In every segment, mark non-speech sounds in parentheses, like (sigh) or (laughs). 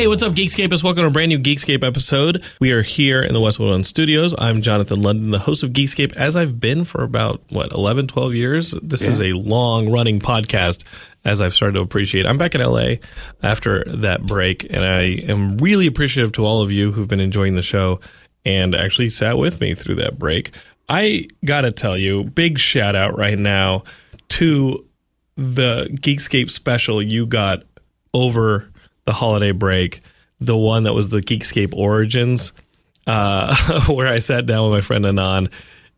Hey, what's up, Geekscapists? Welcome to a brand new Geekscape episode. We are here in the Westwood One Studios. I'm Jonathan London, the host of Geekscape, as I've been for about, what, 11, 12 years? This is a long running podcast, as I've started to appreciate. I'm back in LA after that break, and I am really appreciative to all of you who've been enjoying the show and actually sat with me through that break. I gotta tell you, big shout out right now to the Geekscape special you got over the holiday break, the one that was the Geekscape Origins, uh, (laughs) where I sat down with my friend Anon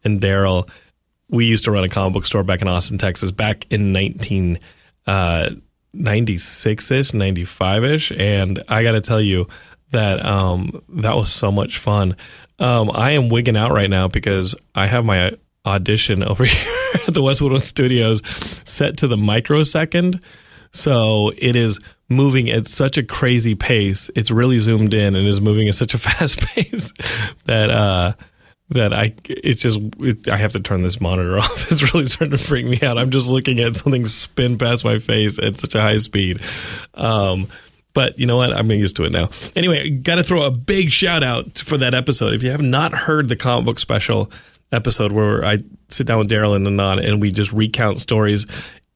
and Daryl. We used to run a comic book store back in Austin, Texas, back in 1996 ish, 95 ish. And I got to tell you that um, that was so much fun. Um, I am wigging out right now because I have my audition over (laughs) here at the Westwood Studios set to the microsecond. So it is moving at such a crazy pace. It's really zoomed in and is moving at such a (laughs) fast pace that uh, that I it's just it, I have to turn this monitor (laughs) off. It's really starting to freak me out. I'm just looking at something spin past my face at such a high speed. Um, but you know what? I'm used to it now. Anyway, got to throw a big shout out for that episode. If you have not heard the comic book special episode where I sit down with Daryl and Anon and we just recount stories,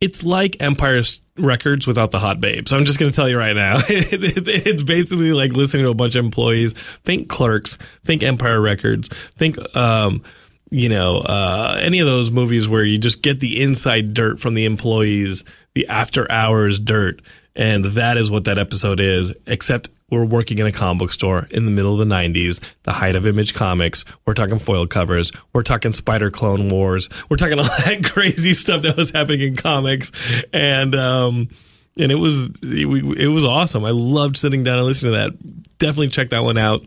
it's like Empire Records without the hot babes. I'm just going to tell you right now. (laughs) it's basically like listening to a bunch of employees. Think Clerks, think Empire Records, think, um, you know, uh, any of those movies where you just get the inside dirt from the employees, the after hours dirt. And that is what that episode is, except we're working in a comic book store in the middle of the 90s, the height of Image Comics. We're talking foil covers. We're talking Spider Clone Wars. We're talking all (laughs) that crazy stuff that was happening in comics. And, um, and it was, it, was awesome. I loved sitting down and listening to that. Definitely check that one out.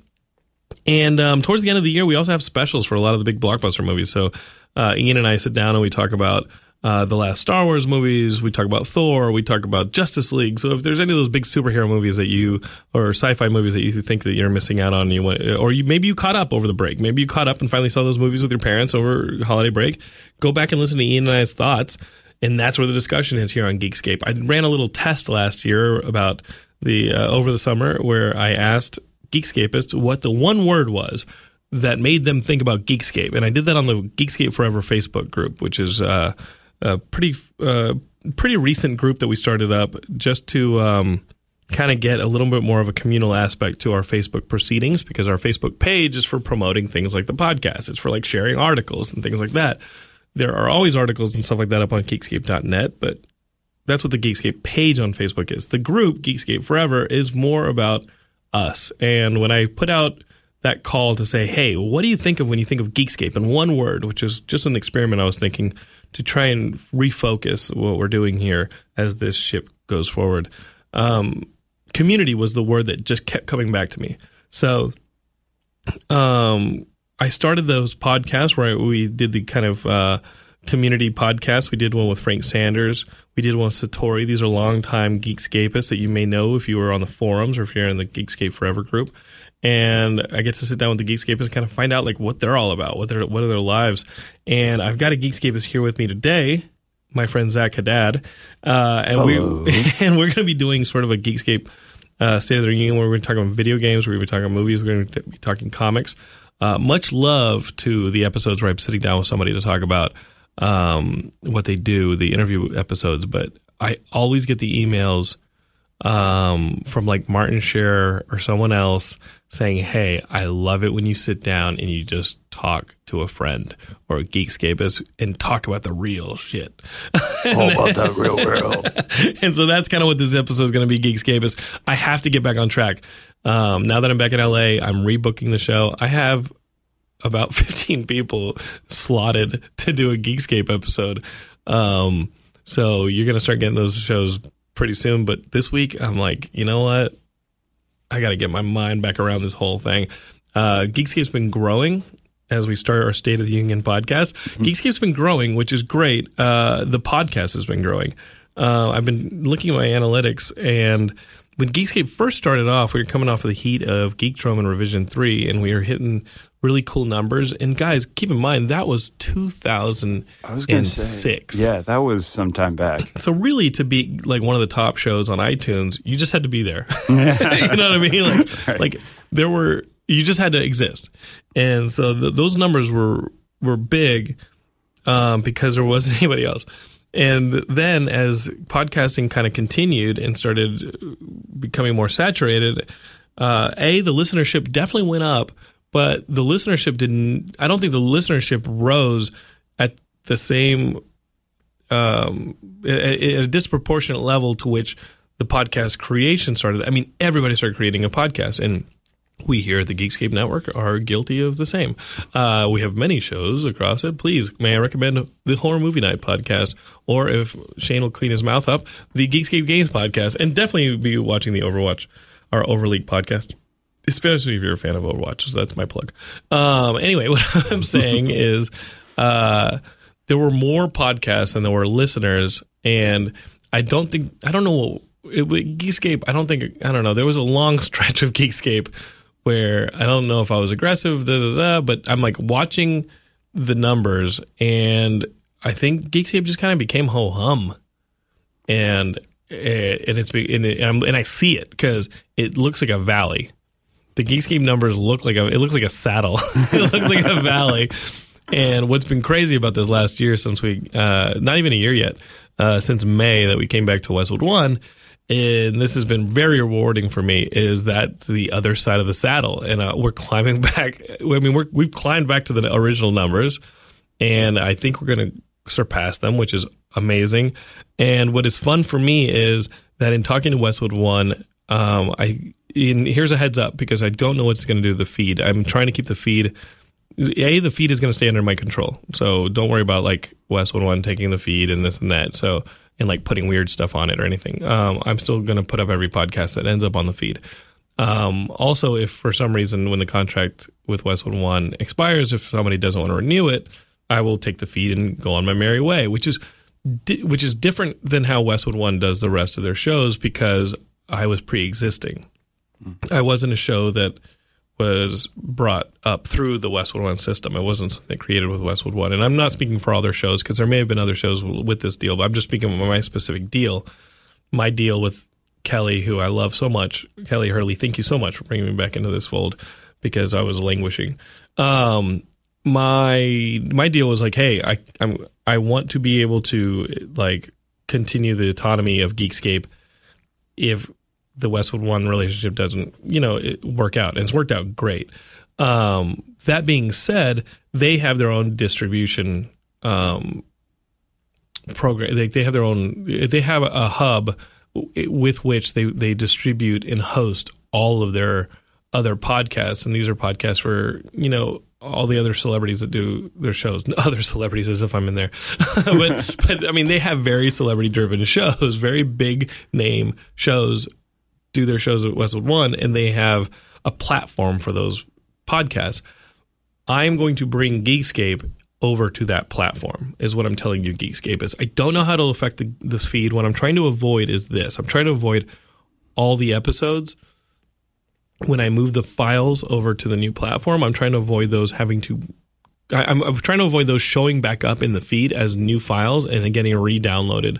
And um, towards the end of the year, we also have specials for a lot of the big blockbuster movies. So uh, Ian and I sit down and we talk about uh, the last Star Wars movies. We talk about Thor. We talk about Justice League. So if there's any of those big superhero movies that you or sci-fi movies that you think that you're missing out on, you want, or you maybe you caught up over the break. Maybe you caught up and finally saw those movies with your parents over holiday break. Go back and listen to Ian and I's thoughts. And that's where the discussion is here on Geekscape. I ran a little test last year about the uh, over the summer where I asked Geekscapists what the one word was that made them think about Geekscape, and I did that on the Geekscape Forever Facebook group, which is uh, a pretty uh, pretty recent group that we started up just to um, kind of get a little bit more of a communal aspect to our Facebook proceedings because our Facebook page is for promoting things like the podcast. It's for like sharing articles and things like that. There are always articles and stuff like that up on Geekscape.net, but that's what the Geekscape page on Facebook is. The group Geekscape Forever is more about us. And when I put out that call to say, hey, what do you think of when you think of Geekscape in one word, which is just an experiment I was thinking to try and refocus what we're doing here as this ship goes forward. Um, community was the word that just kept coming back to me. So um, I started those podcasts where we did the kind of uh, community podcast. We did one with Frank Sanders. We did one with Satori. These are longtime Geekscapists that you may know if you were on the forums or if you're in the Geekscape Forever group. And I get to sit down with the Geekscapists and kind of find out like what they're all about, what their what are their lives. And I've got a Geekscapist here with me today, my friend Zack Haddad, uh, and we (laughs) and we're going to be doing sort of a Geekscape uh, State of the Union where we're going to talk about video games, we're going to be talking about movies, we're going to be talking comics. Uh, much love to the episodes where I'm sitting down with somebody to talk about um, what they do, the interview episodes. But I always get the emails um, from like Martin Share or someone else saying, Hey, I love it when you sit down and you just talk to a friend or a geekscapist and talk about the real shit. (laughs) All about that real world. (laughs) and so that's kind of what this episode is going to be, Geekscapist. I have to get back on track. Um, now that I'm back in LA, I'm rebooking the show. I have about (laughs) 15 people slotted to do a Geekscape episode. Um, so you're going to start getting those shows pretty soon. But this week, I'm like, you know what? I got to get my mind back around this whole thing. Uh, Geekscape's been growing as we start our State of the Union podcast. Mm-hmm. Geekscape's been growing, which is great. Uh, the podcast has been growing. Uh, I've been looking at my analytics, and when Geekscape first started off, we were coming off of the heat of Geekdrome and Revision 3, and we were hitting really cool numbers. And guys, keep in mind, that was 2006. I was say, yeah, that was some time back. (laughs) So really, to be like one of the top shows on iTunes, you just had to be there. (laughs) (laughs) you know what I mean? Like, Right. like there were, you just had to exist. And so th those numbers were, were big um, because there wasn't anybody else. And then as podcasting kind of continued and started becoming more saturated, uh, A, the listenership definitely went up, but the listenership didn't, I don't think the listenership rose at the same, um, at a disproportionate level to which the podcast creation started. I mean, everybody started creating a podcast and we here at the Geekscape Network are guilty of the same. Uh, we have many shows across it. Please, may I recommend the Horror Movie Night podcast, or if Shane will clean his mouth up, the Geekscape Games podcast, and definitely be watching the Overwatch, our Overleague podcast, especially if you're a fan of Overwatch. So that's my plug. Um, anyway, (laughs) what I'm saying is uh, there were more podcasts than there were listeners, and I don't think I don't know. It, Geekscape, I don't think I don't know. There was a long (laughs) stretch of Geekscape where I don't know if I was aggressive, da, da, da, but I'm like watching the numbers, and I think Geekscape just kind of became ho hum, and eh, and it's and, it, and I see it because it looks like a valley. The Geekscape numbers look like a it looks like a saddle. (laughs) it looks like a valley. And what's been crazy about this last year since we uh, not even a year yet uh, since May that we came back to Westwood One and this has been very rewarding for me is that the other side of the saddle and uh, we're climbing (laughs) back i mean we're, we've climbed back to the original numbers and i think we're going to surpass them which is amazing and what is fun for me is that in talking to westwood one um, i in, here's a heads up because i don't know what's going to do to the feed i'm trying to keep the feed a the feed is going to stay under my control so don't worry about like westwood one taking the feed and this and that so and like putting weird stuff on it or anything. Um, I'm still going to put up every podcast that ends up on the feed. Um, also, if for some reason when the contract with Westwood One expires, if somebody doesn't want to renew it, I will take the feed and go on my merry way, which is di- which is different than how Westwood One does the rest of their shows because I was pre-existing. I wasn't a show that was brought up through the Westwood One system. It wasn't something created with Westwood One. And I'm not speaking for other shows because there may have been other shows with this deal, but I'm just speaking of my specific deal. My deal with Kelly, who I love so much, Kelly Hurley. Thank you so much for bringing me back into this fold because I was languishing. Um, my my deal was like, hey, I I'm I want to be able to like continue the autonomy of Geekscape if the Westwood One relationship doesn't, you know, work out, and it's worked out great. Um, that being said, they have their own distribution um, program. They, they have their own. They have a hub with which they they distribute and host all of their other podcasts, and these are podcasts for you know all the other celebrities that do their shows. (laughs) Other celebrities, as if I'm in there, (laughs) but but I mean they have very celebrity driven (laughs) shows, very big name shows do their shows at Westwood One, and they have a platform for those podcasts. I'm going to bring Geekscape over to that platform, is what I'm telling you. Geekscape is. I don't know how it'll affect the, feed. What I'm trying to avoid is this. I'm trying to avoid all the episodes when I move the files over to the new platform. I'm trying to avoid those having to. I, I'm trying to avoid those showing back up in the feed as new files and then getting re-downloaded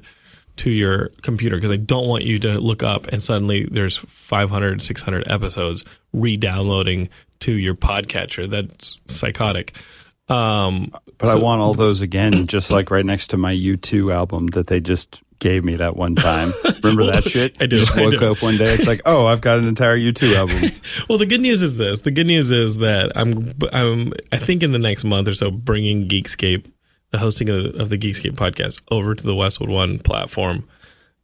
to your computer because I don't want you to look up and suddenly there's 500, 600 episodes re-downloading to your podcatcher. That's psychotic. Um, But I want all those again, just like right next to my U2 album that they just gave me that one time. Remember that (laughs) shit? I do, Just woke do. up one day. It's like, oh, I've got an entire U2 album. (laughs) well, the good news is this. The good news is that I'm, I'm, I think in the next month or so, bringing Geekscape, the hosting of, of the Geekscape podcast, over to the Westwood One platform,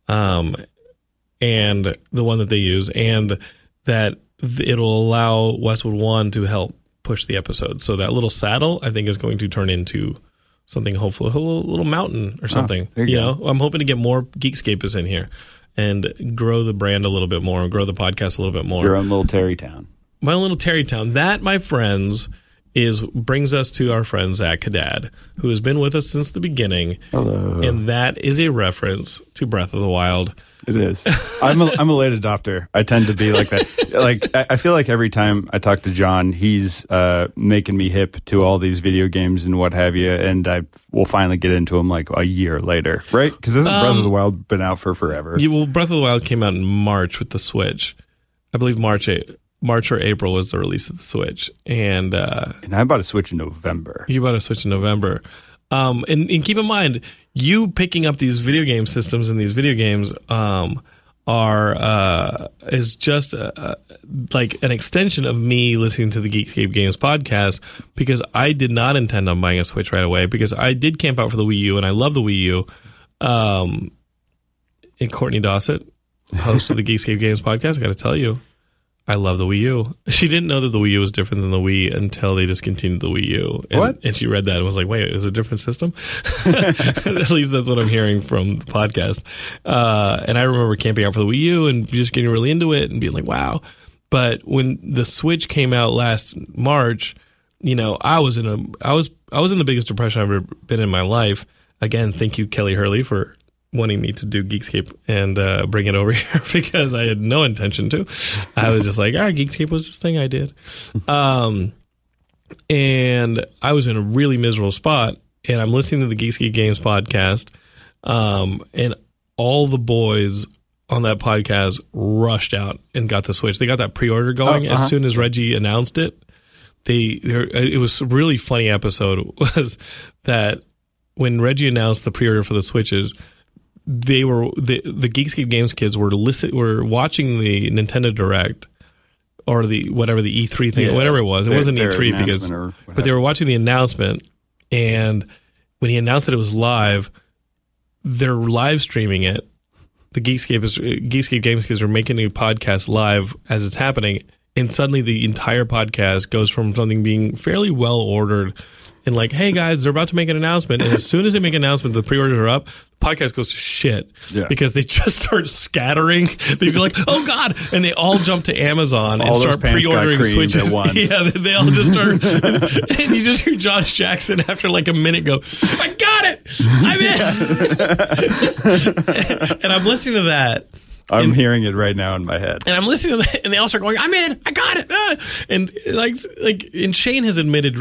um, and the one that they use, and that it'll allow Westwood One to help push the episode. So that little saddle, I think, is going to turn into something hopefully a little, little mountain or something. there you you know, I'm hoping to get more Geekscapists in here and grow the brand a little bit more, and grow the podcast a little bit more Your own little Terrytown. my own little Terrytown. That, my friends, is brings us to our friend Zack Haddad, who has been with us since the beginning, Hello. and that is a reference to Breath of the Wild. It is. I'm a, I'm a late adopter. I tend to be like that. Like I, feel like every time I talk to John, he's uh, making me hip to all these video games and what have you, and I will finally get into them like a year later, right? Because this is Breath of the Wild been out for forever. Yeah, well, Breath of the Wild came out in March with the Switch. I believe March, A- March or April was the release of the Switch, and uh, and I bought a Switch in November. you bought a Switch in November. Um, and, and keep in mind, you picking up these video game systems and these video games um, are uh, is just uh like an extension of me listening to the Geekscape Games podcast because I did not intend on buying a Switch right away because I did camp out for the Wii U and I love the Wii U. Um, and Courtney Dossett, host of the (laughs) Geekscape Games podcast, I got to tell you, I love the Wii U. (laughs) She didn't know that the Wii U was different than the Wii until they discontinued the Wii U. And, What? And she read that and was like, wait, is it a different system? (laughs) (laughs) At least that's what I'm hearing from the podcast. Uh, and I remember camping out for the Wii U and just getting really into it and being like, wow. But when the Switch came out last March, you know, I was in a, I was, I was in the biggest depression I've ever been in my life. Again, thank you, Kelly Hurley, for wanting me to do Geekscape and uh, bring it over (laughs) here because I had no intention to. I was just like, ah, Geekscape was this thing I did. Um, and I was in a really miserable spot. And I'm listening to the Geekscape Games podcast. Um, and all the boys on that podcast rushed out and got the Switch. They got that pre order going Oh, as uh-huh. soon as Reggie announced it. They, it was a really funny episode (laughs) was that when Reggie announced the pre order for the Switches, they were the the Geekscape Games kids were listen were watching the Nintendo Direct or the whatever the E3 thing Yeah. whatever it was. It Their- wasn't E3 because but they were watching the announcement and when he announced that it was live, they're live streaming it. The Geekscape is Geekscape Games kids are making a new podcast live as it's happening, and suddenly the entire podcast goes from something being fairly well ordered and like, hey guys, they're about to make an announcement, and as soon as they make an announcement, the pre-orders are up. The podcast goes to shit Yeah. because they just (laughs) start scattering. They be like, oh god, and they all jump to Amazon and All those start pre-ordering switches. (laughs) Yeah, they, they all just start, (laughs) and you just hear Josh Jackson after like a minute go, I got it, I'm in, and I'm listening to that. I'm hearing it right now in my head. And I'm listening to that, and they all start going, "I'm in, I got it!" ah." And like, like, and Shane has admitted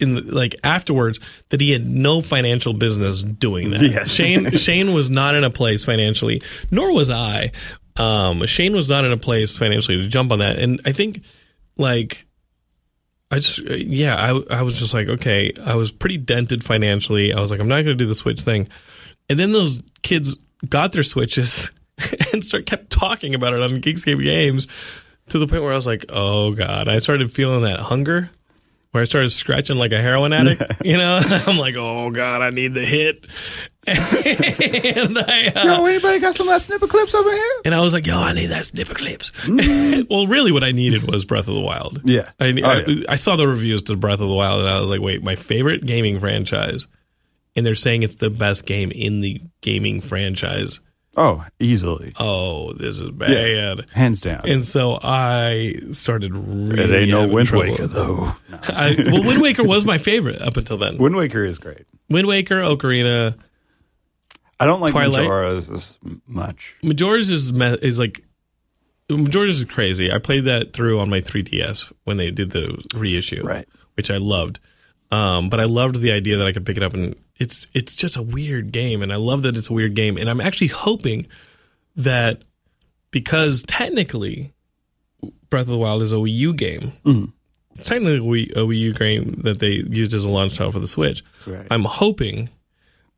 in the, like afterwards that he had no financial business doing that. Yes. Shane, (laughs) Shane was not in a place financially, nor was I. Um, Shane was not in a place financially to jump on that, and I think, like, I just, yeah, I, I was just like, okay, I was pretty dented financially. I was like, I'm not going to do the Switch thing. And then those kids got their Switches and start kept talking about it on Geekscape Games to the point where I was like, oh God. I started feeling that hunger where I started scratching like a heroin addict, (laughs) you know? (laughs) I'm like, oh God, I need the hit. (laughs) and I, uh, Yo, anybody got some of that snipper clips over here? and I was like, yo, I need that snipper clips. well, really, what I needed was Breath of the Wild. Yeah. I, Oh, I, yeah. I saw the reviews to Breath of the Wild, and I was like, wait, my favorite gaming franchise, and they're saying it's the best game in the gaming franchise. Oh, easily. Oh, this is bad. Hands down. And so I started really. it ain't no Wind trouble. Waker, though. (laughs) I, well, Wind Waker was my favorite up until then. Wind Waker is great. Wind Waker, Ocarina, I don't like Twilight? Majora's as much. Majora's is is like Majora's is crazy. I played that through on my 3DS when they did the reissue, Right. Which I loved. Um, but I loved the idea that I could pick it up and it's it's just a weird game, and I love that it's a weird game. And I'm actually hoping that because technically Breath of the Wild is a Wii U game. Mm-hmm. It's technically a Wii, a Wii U game that they used as a launch title for the Switch. Right. I'm hoping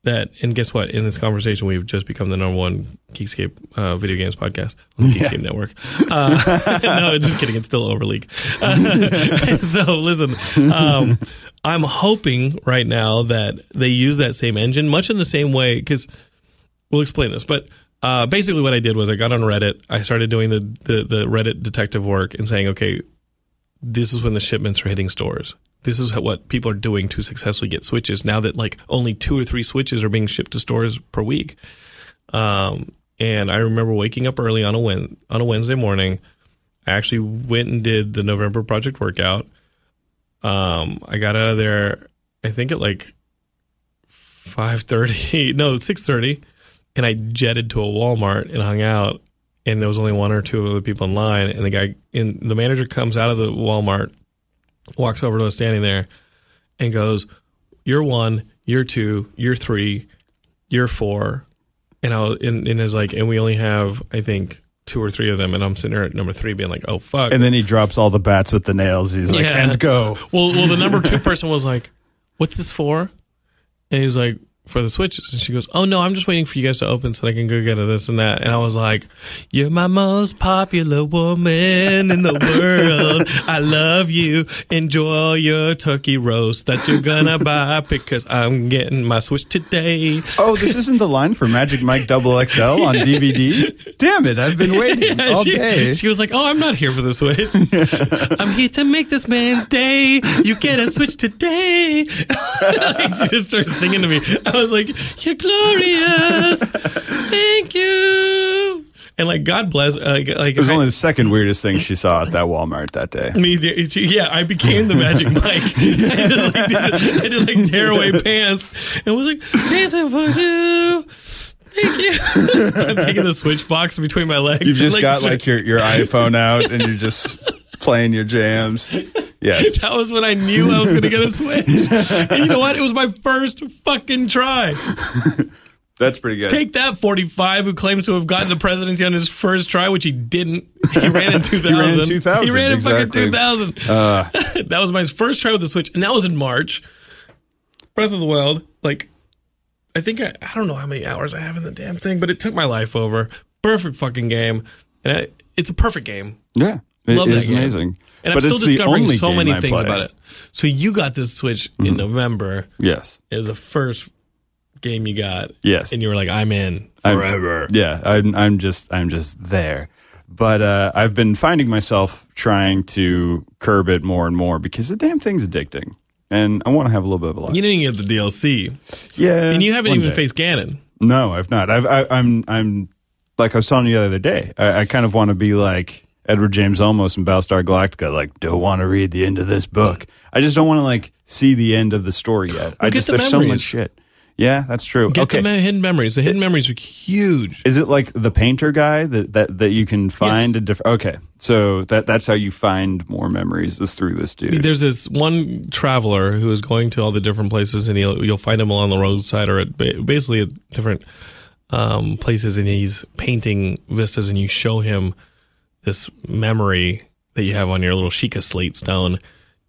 that, and guess what? In this conversation, we've just become the number one Geekscape uh, video games podcast on the Geekscape Network. Uh, (laughs) no, just kidding. It's still Overleague. Uh, (laughs) so listen, um, I'm hoping right now that they use that same engine, much in the same way, because we'll explain this. But uh, basically, what I did was I got on Reddit. I started doing the, the the Reddit detective work and saying, okay, this is when the shipments are hitting stores. This is what people are doing to successfully get switches. Now that like only two or three switches are being shipped to stores per week. Um, and I remember waking up early on a Wed- on a Wednesday morning. I actually went and did the November project workout. Um, I got out of there, I think at like five thirty, (laughs) no six thirty, and I jetted to a Walmart and hung out. And there was only one or two other people in line, and the guy, in the manager comes out of the Walmart, walks over to us standing there, and goes, "You're one, you're two, you're three, you're four, and I was, and, and is like, and we only have, I think, two or three of them, and I'm sitting there at number three, being like, oh fuck. And then he drops all the bats with the nails. He's like, Yeah. and go. well, well, the number two person was like, what's this for? And he's like, for the switches. And she goes, oh no, I'm just waiting for you guys to open so I can go get a this and that. And I was like, you're my most popular woman in the world. I love you. Enjoy your turkey roast that you're gonna buy because I'm getting my switch today. Oh, this isn't the line for Magic Mike Double XL on (laughs) DVD. Damn it! I've been waiting Yeah, all she, day. she was like, "Oh, I'm not here for the Switch. (laughs) I'm here to make this man's day. You get a Switch today." (laughs) Like, she just started singing to me. I was like, "You're glorious. Thank you." And like, God bless. Uh, like, like It was I- only the second weirdest thing she saw at that Walmart that day. me, yeah, I became the Magic (laughs) Mike. (laughs) I just like did, I did like tearaway (laughs) pants and was like dancing for you. Thank you. I'm taking the switch box between my legs. You've and, just got like your, your iPhone out and you're just playing your jams. Yes. (laughs) That was when I knew I was going to get a (laughs) Switch. and you know what? It was my first fucking try. That's pretty good. Take that, 45, who claims to have gotten the presidency on his first try, which he didn't. He ran in (laughs) 2000. ran in 2000, He ran in fucking exactly. 2000. Uh. that was my first try with the Switch, and that was in March. Breath of the Wild, like, I think I, I don't know how many hours I have in the damn thing, but it took my life over. Perfect fucking game. And I, it's a perfect game. yeah. It Love that is game. amazing. And but I'm it's still the discovering only so game many I things play. Mm-hmm. about it. So you got this Switch in November. Yes. It was the first game you got. Yes. And you were like, I'm in I'm- forever. Yeah, I'm, I'm just I'm just there. But uh, I've been finding myself trying to curb it more and more because the damn thing's addicting, and I want to have a little bit of a life. you didn't get the DLC. yeah, And you haven't one even day. faced Ganon. No, I've not. I've, I, I'm I'm like I was telling you the other day. I, I kind of want to be like Edward James Olmos in Battlestar Galactica. Like, don't want to read the end of this book. I just don't want to like see the end of the story yet. I get just the there's so memories. much shit. Yeah, that's true. Get okay. the me- hidden memories. The hidden memories are huge. Is it like the painter guy that that, that you can find a different? Okay, so that that's how you find more memories is through this dude. There's this one traveler who is going to all the different places, and he'll, you'll find him along the roadside or at ba- basically at different um, places, and he's painting vistas, and you show him this memory that you have on your little Sheikah slate stone,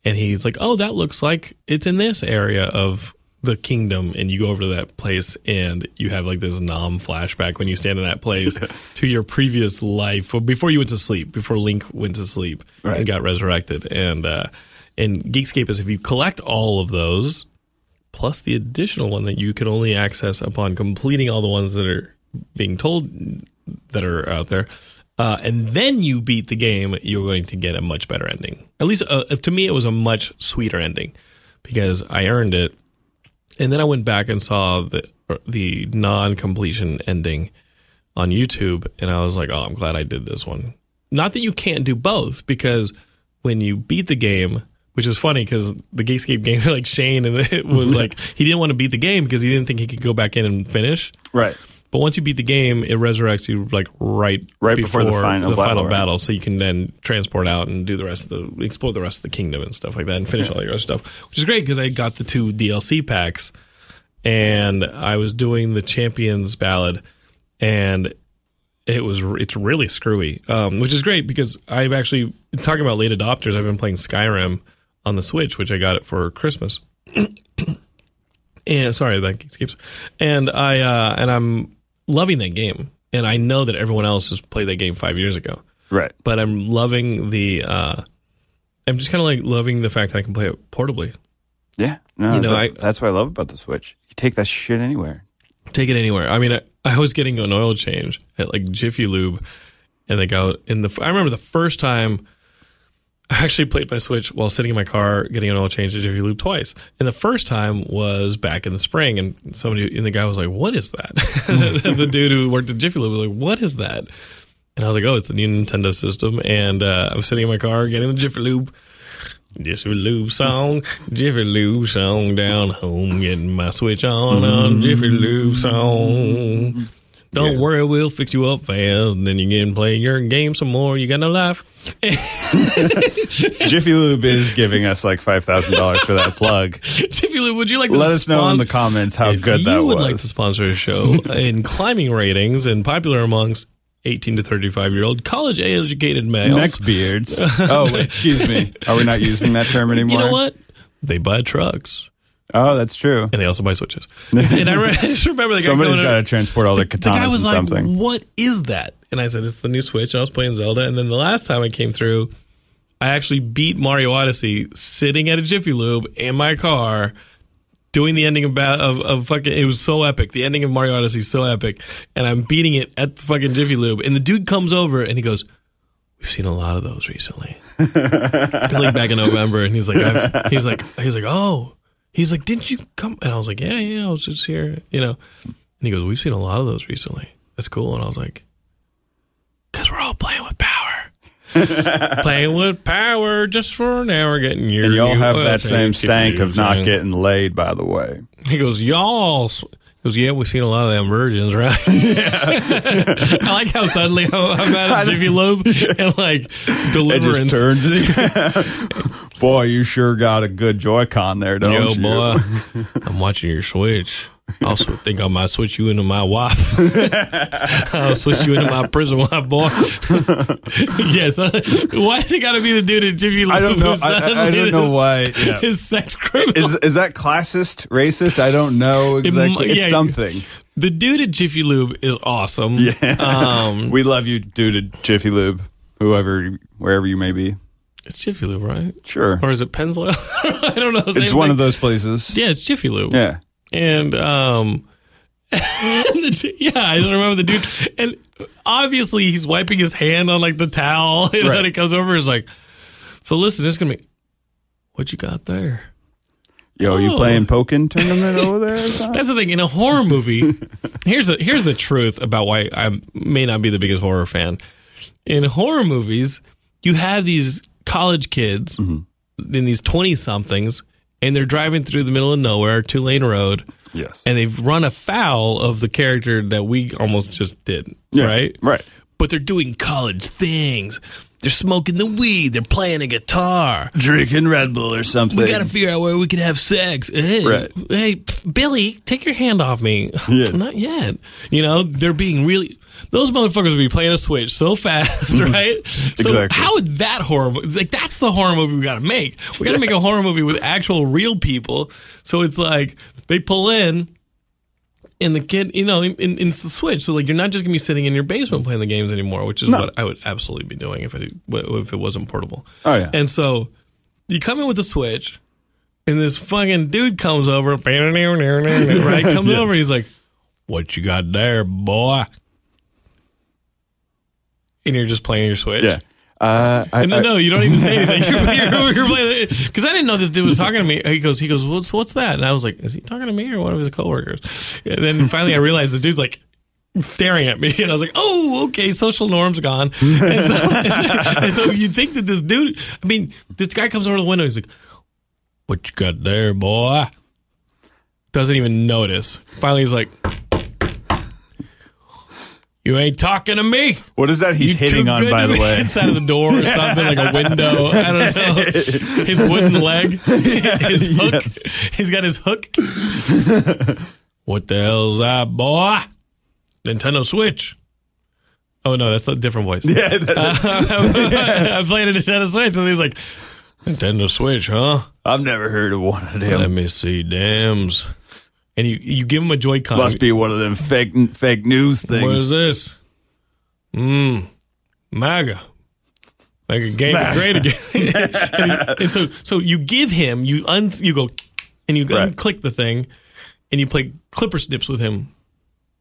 and he's like, "Oh, that looks like it's in this area of the kingdom." And you go over to that place, and you have like this Nam flashback when you stand in that place (laughs) to your previous life before you went to sleep, before Link went to sleep Right. and got resurrected. And uh, and Geekscape is if you collect all of those, plus the additional one that you can only access upon completing all the ones that are being told that are out there. Uh, and then you beat the game, you're going to get a much better ending. At least uh, to me, it was a much sweeter ending because I earned it. And then I went back and saw the the non completion ending on YouTube, and I was like, "Oh, I'm glad I did this one." Not that you can't do both, because when you beat the game, which is funny because the Geekscape game, (laughs) like Shane, and it was (laughs) like he didn't want to beat the game because he didn't think he could go back in and finish. right. But once you beat the game, it resurrects you like right Right before the final battle, right? battle, so you can then transport out and do the rest of the explore the rest of the kingdom and stuff like that, and finish all your other stuff, which is great because I got the two DLC packs, and I was doing the Champions Ballad, and it was it's really screwy, um, which is great because I've actually talking about late adopters. I've been playing Skyrim on the Switch, which I got it for Christmas. (coughs) and sorry, that skips. And I uh, and I'm loving that game, and I know that everyone else has played that game five years ago, Right. but I'm loving the. Uh, I'm just kind of like loving the fact that I can play it portably. Yeah. No, You know, that- I- that's what I love about the Switch. You take that shit anywhere. take it anywhere. I mean, I, I was getting an oil change at like Jiffy Lube, and they go in the. I remember the first time (laughs) I actually played my Switch while sitting in my car getting an oil change at Jiffy Lube twice. And the first time was back in the spring, and somebody and the guy was like, "What is that?" (laughs) the dude who worked at Jiffy Lube was like, "What is that?" And I was like, "Oh, it's the new Nintendo system." And uh, I'm sitting in my car getting the Jiffy Lube. Jiffy Lube song, Jiffy Lube song down home, getting my switch on on Jiffy Lube song. Don't Yeah. worry, we'll fix you up fast. And then you get can play your game some more. You got no life. (laughs) Jiffy Lube is giving us like five thousand dollars for that plug. (laughs) Jiffy Lube, would you like to Let us know in the comments how if good you that would like to sponsor a show (laughs) in climbing ratings and popular amongst 18 to 35 year old college educated males. Neck beards. Oh, excuse me. Are we not using that term anymore? you know what? They buy trucks Oh, that's true. and they also buy switches. and I, re- (laughs) I just remember the guy Somebody's got to transport all the the guy katanas was like, something. "What is that?" And I said, "It's the new Switch." And I was playing Zelda, and then the last time I came through, I actually beat Mario Odyssey sitting at a Jiffy Lube in my car, doing the ending of, of of fucking. It was so epic. The ending of Mario Odyssey is so epic, and I'm beating it at the fucking Jiffy Lube, and the dude comes over and he goes. We've seen a lot of those recently. (laughs) It's like back in November, and he's like, I've, he's like, he's like, oh, he's like, didn't you come? And I was like, yeah, yeah, I was just here, you know. And he goes, we've seen a lot of those recently. That's cool. And I was like, because we're all playing with power. (laughs) playing with power just for an hour, getting your. And y'all have that same stank of not getting. getting laid, by the way. He goes, y'all. Goes, yeah, we've seen a lot of them virgins, right? (laughs) Yeah. (laughs) I like how suddenly I'm, I'm at a (laughs) Jiffy Lube and like It deliverance. just turns it. Boy, you sure got a good Joy-Con there, don't Yo, you? boy, I'm watching your Switch. I also think I might switch you into my wife. (laughs) I'll switch you into my prison wife, boy. (laughs) yes. uh, why has it got to be the dude at Jiffy Lube? I don't know. I, I- don't know this- why. yeah. (laughs) His sex criminal. Is is that classist, racist? I don't know exactly. it's yeah. something. the dude at Jiffy Lube is awesome. Yeah. Um, we love you, dude. At Jiffy Lube, whoever, wherever you may be. it's Jiffy Lube, right? Sure, Or is it Pennzoil? I don't know. it's one of those places. Yeah, it's Jiffy Lube. Yeah. And um (laughs) the- yeah i just remember the dude and obviously he's wiping his hand on like the towel (laughs) and Right. then he comes over and is like so listen this is gonna be what you got there Yo, you Oh. playing Pokin (laughs) tournament over there? that's the thing in a horror movie here's the here's the truth about why i may not be the biggest horror fan in horror movies you have these college kids in these 20 somethings and they're driving through the middle of nowhere two lane road yes. and they've run afoul of the character that we almost just did, Yeah, right? Right. But they're doing college things. They're smoking the weed. They're playing a guitar. Drinking Red Bull or something. We got to figure out where we can have sex. Hey, Right. hey, Billy, take your hand off me. Yes. (laughs) Not yet. You know, they're being really. Those motherfuckers would be playing a Switch so fast, (laughs) right? So Exactly. how would that horror mo- like that's the horror movie we got to make. We got to make a horror movie with actual real people. So it's like they pull in and the kid, you know, in, in, in the Switch. So like you're not just gonna be sitting in your basement playing the games anymore, which is No. what I would absolutely be doing if it if it wasn't portable. Oh, yeah. And so you come in with the Switch, and this fucking dude comes over, (laughs) right? Comes Yes. over, he's like, "What you got there, boy?" And you're just playing your Switch. Yeah. Uh, I, no, I- no, you don't even say anything. You're, (laughs) you're, you're playing because (laughs) I didn't know this dude was talking to me. He goes, he goes, what's what's that? And I was like, is he talking to me or one of his coworkers? And then finally, I realized the dude's like staring at me, (laughs) and I was like, oh, okay, social norms gone. And so, and so you think that this dude? I mean, this guy comes over the window. He's like, what you got there, boy? Doesn't even notice. Finally, he's like. You ain't talking to me. what is that he's You hitting on, by the way? Inside of the door or something, like a window. I don't know. (laughs) His wooden leg, (laughs) his hook. Yes. He's got his hook. (laughs) what the hell's that, boy? Nintendo Switch. Oh no, that's a different voice. Yeah, that- I played a Nintendo Switch, and he's like, Nintendo Switch, huh? I've never heard of one of them. Let me see, dams. And you you give him a Joy-Con. Must be one of them fake fake news things. What is this? Mmm, MAGA. Like a game MAGA. great again. (laughs) and, he- and so, so you give him, you un, you go, and you Right. unclick the thing, and you play clipper snips with him.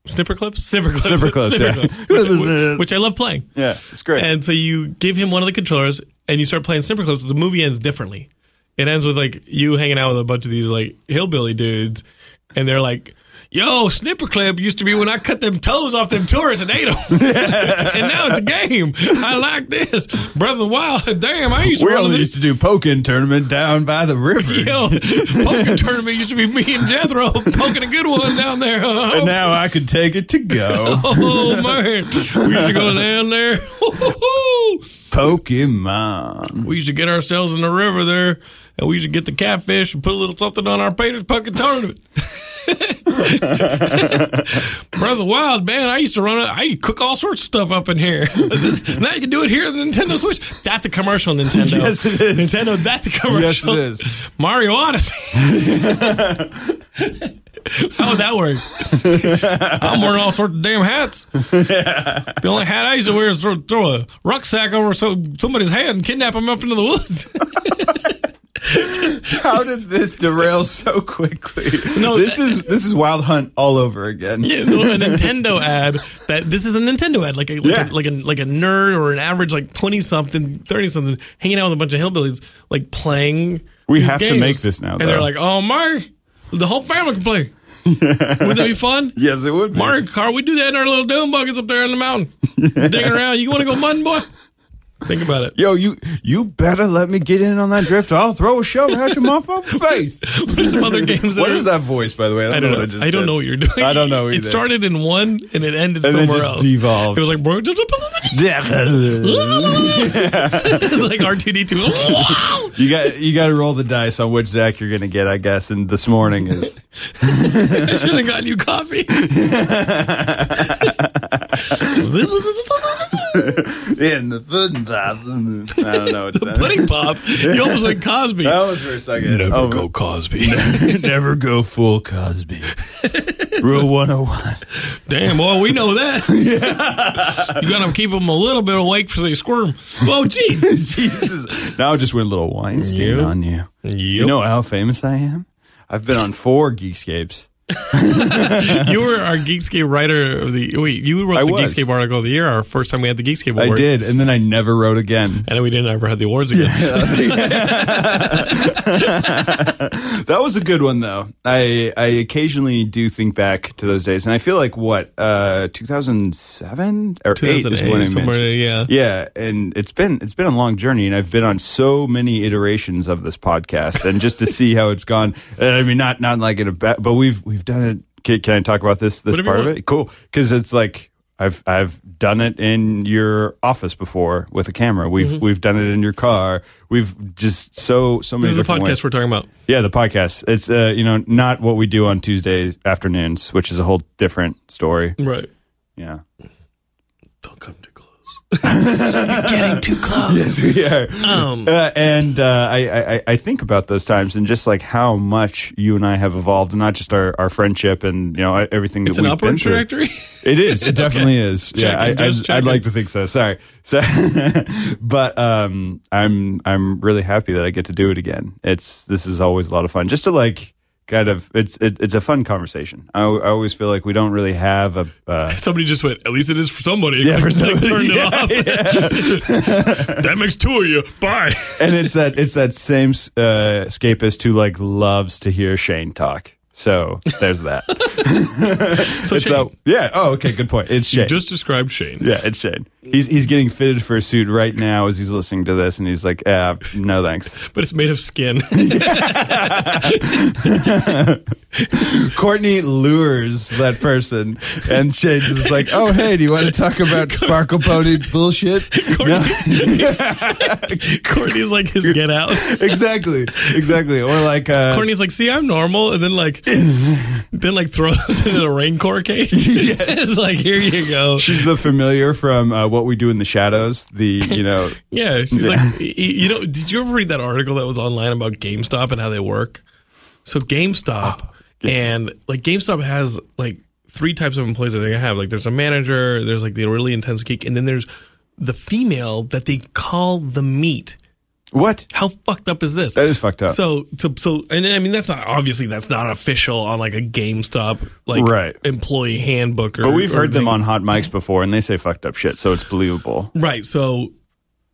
Snipper clips, snipper clips, Snipper clips, yeah. which, (laughs) which I love playing. Yeah, it's great. And so you give him one of the controllers, and you start playing snipper clips. The movie ends differently. It ends with like you hanging out with a bunch of these like hillbilly dudes, and they're like, Yo, snipper clip used to be when I cut them toes off them tourists and ate them, (laughs) and now it's a game. I like this, brother. Wild, damn! I used to We only used to do poking tournament down by the river. (laughs) Yo, poker tournament used to be me and Jethro poking a good one down there. And (laughs) now I could take it to go. Oh man, we used to go down there. Pokemon. we used to get ourselves in the river there, and we used to get the catfish and put a little something on our Peter's Poker tournament. (laughs) Brother Wild, man, I used to run it. I used to cook all sorts of stuff up in here. (laughs) now you can do it here on the Nintendo Switch. That's a commercial, Nintendo. (laughs) Yes, it is. Nintendo, that's a commercial. Yes, it is. Mario Odyssey. How would that work? I'm wearing all sorts of damn hats. The only hat I used to wear is throw, throw a rucksack over so somebody's head and kidnap them up into the woods. (laughs) How did this derail so quickly? No, this is this is Wild Hunt all over again. Yeah, no, a Nintendo ad. That this is a Nintendo ad, like a like, Yeah. a like a like a nerd or an average like twenty something, thirty something, hanging out with a bunch of hillbillies, like playing. We have to make this now, and though. they're like, "Oh my, the whole family can play. (laughs) Wouldn't that be fun?" Yes, it would. Be. Mario Kart, we do that in our little dome buckets up there in the mountain, (laughs) digging around. You want to go mudding, boy? Think about it. Yo, you you better let me get in on that drift. I'll throw a shovel at your motherfucking (laughs) face. What are some other games? What is that voice, by the way? I don't know. what I just I don't did. know what you're doing. I don't know It started in one and it ended And somewhere just else. devolved. It was like, bro, (laughs) it's like R2D2. you got you got to roll the dice on which Zack you're gonna get, I guess. And this morning is (laughs) I should have gotten you coffee. (laughs) this was in the pudding pop. I don't know. It's (laughs) the pudding pop. You almost went Cosby. That was for a second. Never Oh, go Cosby. (laughs) never go full Cosby. Rule 101. Damn, boy, we know that. You got to keep them a little bit awake so they squirm. Oh, jeez. Jesus. Now I just went a little Weinstein Yep. on you. You know how famous I am? I've been on four Geekscapes. (laughs) you were our Geekscape writer of the. Wait, you wrote I the was. Geekscape article of the year. Our first time we had the Geekscape award. I awards. did, and then I never wrote again. And then we didn't ever have the awards again. (laughs) (laughs) That was a good one, though. I I occasionally do think back to those days, and I feel like what uh, 2007 or eight is 2008, when I somewhere, yeah. Yeah, and it's been it's been a long journey, and I've been on so many iterations of this podcast, and just to see how it's gone. uh, I mean, not not like in a bad, but we've we've done it. Can, can I talk about this this Whatever part of it? Cool, because it's like I've I've done it in your office before with a camera. We've we've done it in your car. We've just so so many Mm-hmm. This is the podcast ways. we're talking about. Yeah, the podcast. It's uh, you know not what we do on Tuesday afternoons, which is a whole different story. Right. Yeah. Don't come too close. You're getting too close. Yes, we are. Um, Uh, and uh, I, I I think about those times and just like how much you and I have evolved, and not just our, our friendship and you know everything that an we've been upward through. trajectory. It is. It (laughs) definitely is. Yeah, I, Checking, just I'd, I'd like to think so. Sorry. So, (laughs) but um, I'm I'm really happy that I get to do it again. It's this is always a lot of fun. Just to like kind of it's it, it's a fun conversation. I, I always feel like we don't really have a. Uh, (laughs) Somebody just went. At least it is for somebody. Yeah, for (laughs) Like, somebody. turned (laughs) it Yeah, off. that makes two of you. Bye. and it's that it's that same uh, escapist who like loves to hear Shane talk. So there's that. (laughs) (laughs) So it's Shane, that yeah. Oh, okay. Good point. It's Shane. just described Shane. yeah, it's Shane. He's he's getting fitted for a suit right now as he's listening to this, and he's like, "Ah, no thanks." (laughs) But it's made of skin. Courtney lures that person, and Shane is like, "Oh, hey, do you want to talk about Sparkle Pony bullshit?" No. Courtney's like his get out. exactly, exactly. Or like, uh, Courtney's like, see, I'm normal, and then like, (laughs) then like throws it in a Rancor cage. (laughs) (laughs) it's like, here you go. she's the familiar from uh, What We Do in the Shadows. The you know, Yeah, she's like, y- y- you know, did you ever read that article that was online about GameStop and how they work? So GameStop (gasps) and like GameStop has like three types of employees that they have. Like there's a manager, there's like the really intense geek, and then there's the female that they call the meat. What? How fucked up is this? That is fucked up. So, so, so, and I mean, that's not obviously that's not official on like a GameStop like Right. employee handbook. Or, But we've heard them on hot mics before, and they say fucked up shit, so it's believable. Right. So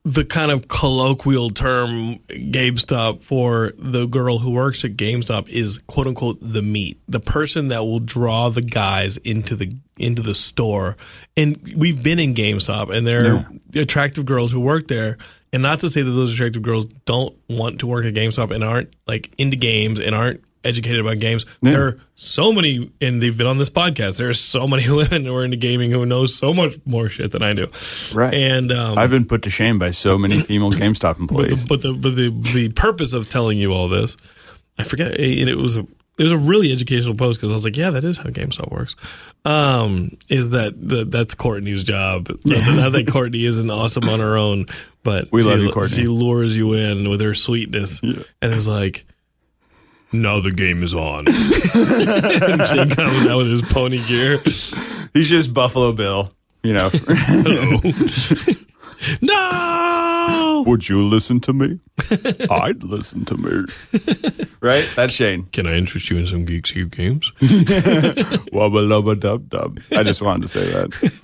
the kind of colloquial term GameStop for the girl who works at GameStop is quote unquote the meat, the person that will draw the guys into the into the store. And we've been in GameStop, and there are attractive girls who work there. And not to say that those attractive girls don't want to work at GameStop and aren't like into games and aren't educated about games. There are so many, and they've been on this podcast. There are so many (laughs) women who are into gaming who know so much more shit than I do. Right. And um, I've been put to shame by so many female (laughs) GameStop but employees. the, but the but the the purpose of telling you all this, I forget. It, it was a it was a really educational post because I was like, yeah, that is how GameStop works. Um, is that the, that's Courtney's job? (laughs) Not, that Courtney isn't awesome on her own, but We she, love you, Courtney. She lures you in with her sweetness, and is like. Now the game is on. and Jake comes out with his pony gear. He's just Buffalo Bill, you know. (laughs) (laughs) No, Would you listen to me? (laughs) I'd listen to me. Right? That's Shane. can I interest you in some Geekscape games? (laughs) Wubba lubba dub dub. I just wanted to say that.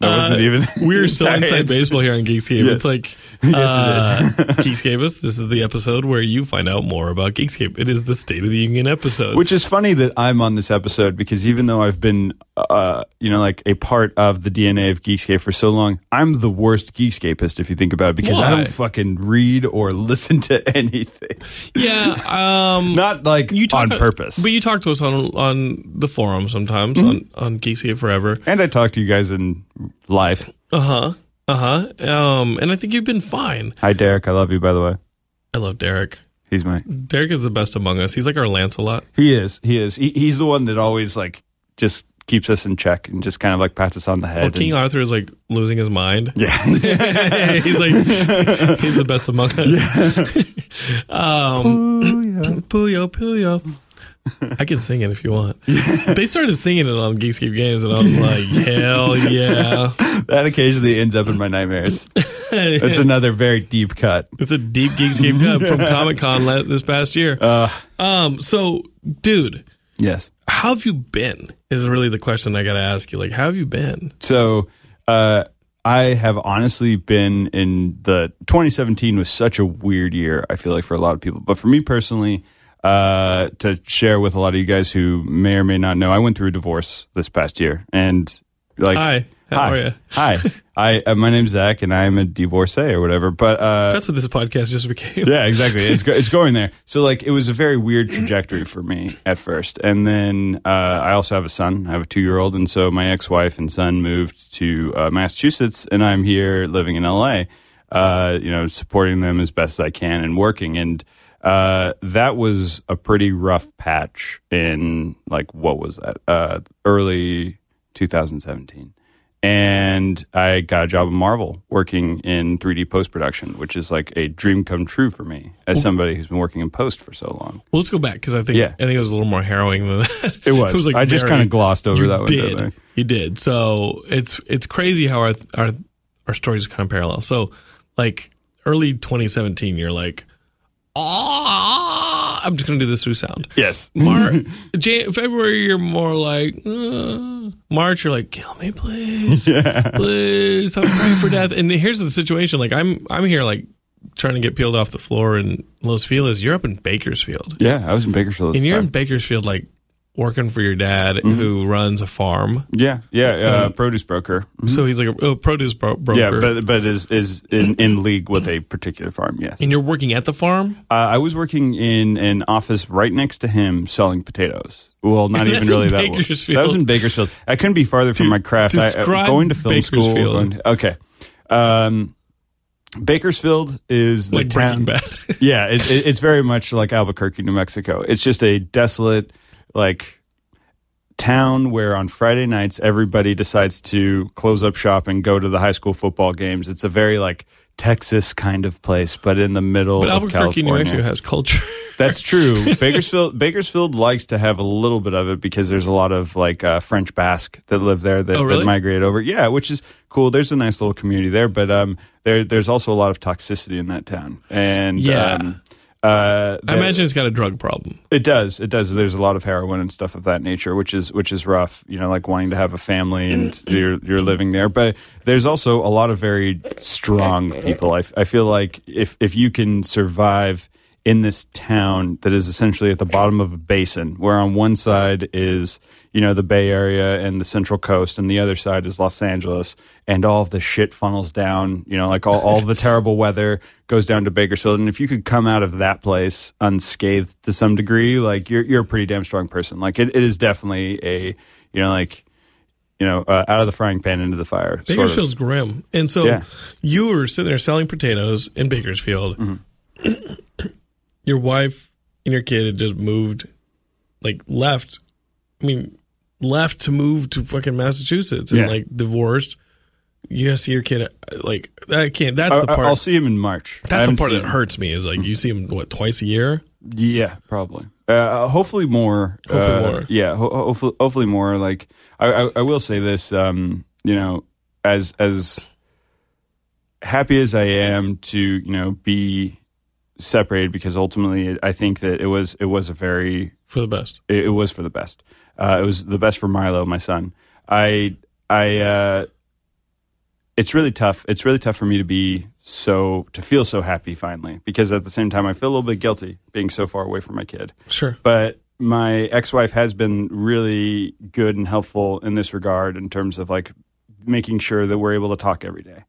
That wasn't even. We're so Sorry, inside baseball here on Geekscape. Yes. It's like (laughs) Yes, uh, Geekscapists. This is the episode where you find out more about Geekscape. It is the State of the Union episode. Which is funny that I'm on this episode because even though I've been, uh, you know, like a part of the DNA of Geekscape for so long, I'm the worst Geekscapist if you think about it because I don't fucking read or (laughs) listen to anything. yeah, um, (laughs) Not like you talk on purpose. but you talk to us on on the forum sometimes Mm-hmm. on on Geekscape Forever. and I talk to you guys in life. Uh huh. Uh huh. Um, and I think you've been fine. Hi, Derek. I love you, by the way. I love Derek. He's my. Derek is the best among us. He's like our Lancelot. He is. He is. He, he's the one that always like just keeps us in check and just kind of like pats us on the head. Well, King and- Arthur is like losing his mind. yeah. (laughs) he's like he's the best among us. (laughs) um, (clears throat) Puyo, Puyo. I can sing it if you want. (laughs) They started singing it on Geekscape Games, and I was like, hell yeah. that occasionally ends up in my nightmares. It's another very deep cut. It's a deep Geekscape cut from Comic Con this past year. Uh, Um, so, dude, yes. How have you been? Is really the question I got to ask you. Like, how have you been? So uh, I have honestly been in the 2017 was such a weird year. I feel like for a lot of people, but for me personally, uh, to share with a lot of you guys who may or may not know, I went through a divorce this past year, and like, Hi, hi, are you? hi, (laughs) I uh, my name's Zack, and I'm a divorcee or whatever. But uh, That's what this podcast just became. yeah, exactly. It's go- it's (laughs) going there. So like it was a very weird trajectory for me at first, and then uh, I also have a son. I have a two year old, and so my ex wife and son moved to uh, Massachusetts, and I'm here living in LA. Uh, you know, supporting them as best I can and working, and uh, that was a pretty rough patch in like what was that? Uh, early 2017 and I got a job at Marvel working in 3D post production, which is like a dream come true for me as somebody who's been working in post for so long. Well, let's go back because I think Yeah. I think it was a little more harrowing than that. It was. (laughs) it was I just kind of glossed over that one. did. You did. So it's it's crazy how our our our stories kind of parallel. So like early 2017, you're like, ah, I'm just gonna do this through sound. Yes. Mar- (laughs) Jan- February, you're more like uh, March. You're like, kill me, please, (laughs) please. I'm praying for death. And here's the situation: like I'm, I'm here, like trying to get peeled off the floor in Los Feliz. You're up in Bakersfield, Yeah, I was in Bakersfield. And you're in. Bakersfield, like working for your dad, Mm-hmm. who runs a farm. yeah, yeah, uh, produce broker. So he's like a, a produce bro- broker. Yeah, but but is is in, in league with a particular farm. Yes, and you're working at the farm. uh, I was working in an office right next to him selling potatoes. Well, not (laughs) even really that. Bakersfield. That was in Bakersfield. I couldn't be farther from my craft. I, uh, going to film school. To- okay. Um, Bakersfield is the Like town. Breaking Bad. (laughs) Yeah, it, it, it's very much like Albuquerque, New Mexico. It's just a desolate, like town where on Friday nights everybody decides to close up shop and go to the high school football games. It's a very like Texas kind of place, but in the middle But of Albuquerque, New California. Mexico has culture. (laughs) That's true. (laughs) Bakersfield Bakersfield likes to have a little bit of it because there's a lot of like uh, French Basque that live there that, Oh, really? that migrate over. Yeah, which is cool. There's a nice little community there, but um, there there's also a lot of toxicity in that town. And Yeah. um, Uh, I imagine it's got a drug problem. it does. It does. There's a lot of heroin and stuff of that nature, which is which is rough. You know, like wanting to have a family and you're you're living there. But there's also a lot of very strong people. I, I feel like if if you can survive in this town that is essentially at the bottom of a basin, where on one side is you know the Bay Area and the Central Coast, and the other side is Los Angeles, and all of the shit funnels down. You know, like all all the terrible weather goes down to Bakersfield, and if you could come out of that place unscathed to some degree, like you're you're a pretty damn strong person. Like it, it is definitely a you know like you know uh, out of the frying pan into the fire. sort of. Bakersfield's grim. And so Yeah. you were sitting there selling potatoes in Bakersfield. your wife and your kid had just moved, like left. I mean, left to move to fucking Massachusetts and Yeah. like divorced. You gotta see your kid. Like that can't. That's I, the part. I'll see him in March. I that's the haven't part seen that him. hurts me. Is like you see him what twice a year. Yeah, probably. Uh, hopefully more. Hopefully uh, more. Yeah, ho- hopefully, hopefully more. Like I, I, I will say this. Um, you know, as as happy as I am to you know be separated because ultimately I think that it was it was a very For the best. it, it was for the best. Uh, it was the best for Milo, my son. I I uh, it's really tough. It's really tough for me to be so to feel so happy finally because at the same time I feel a little bit guilty being so far away from my kid. Sure. But my ex-wife has been really good and helpful in this regard in terms of like making sure that we're able to talk every day.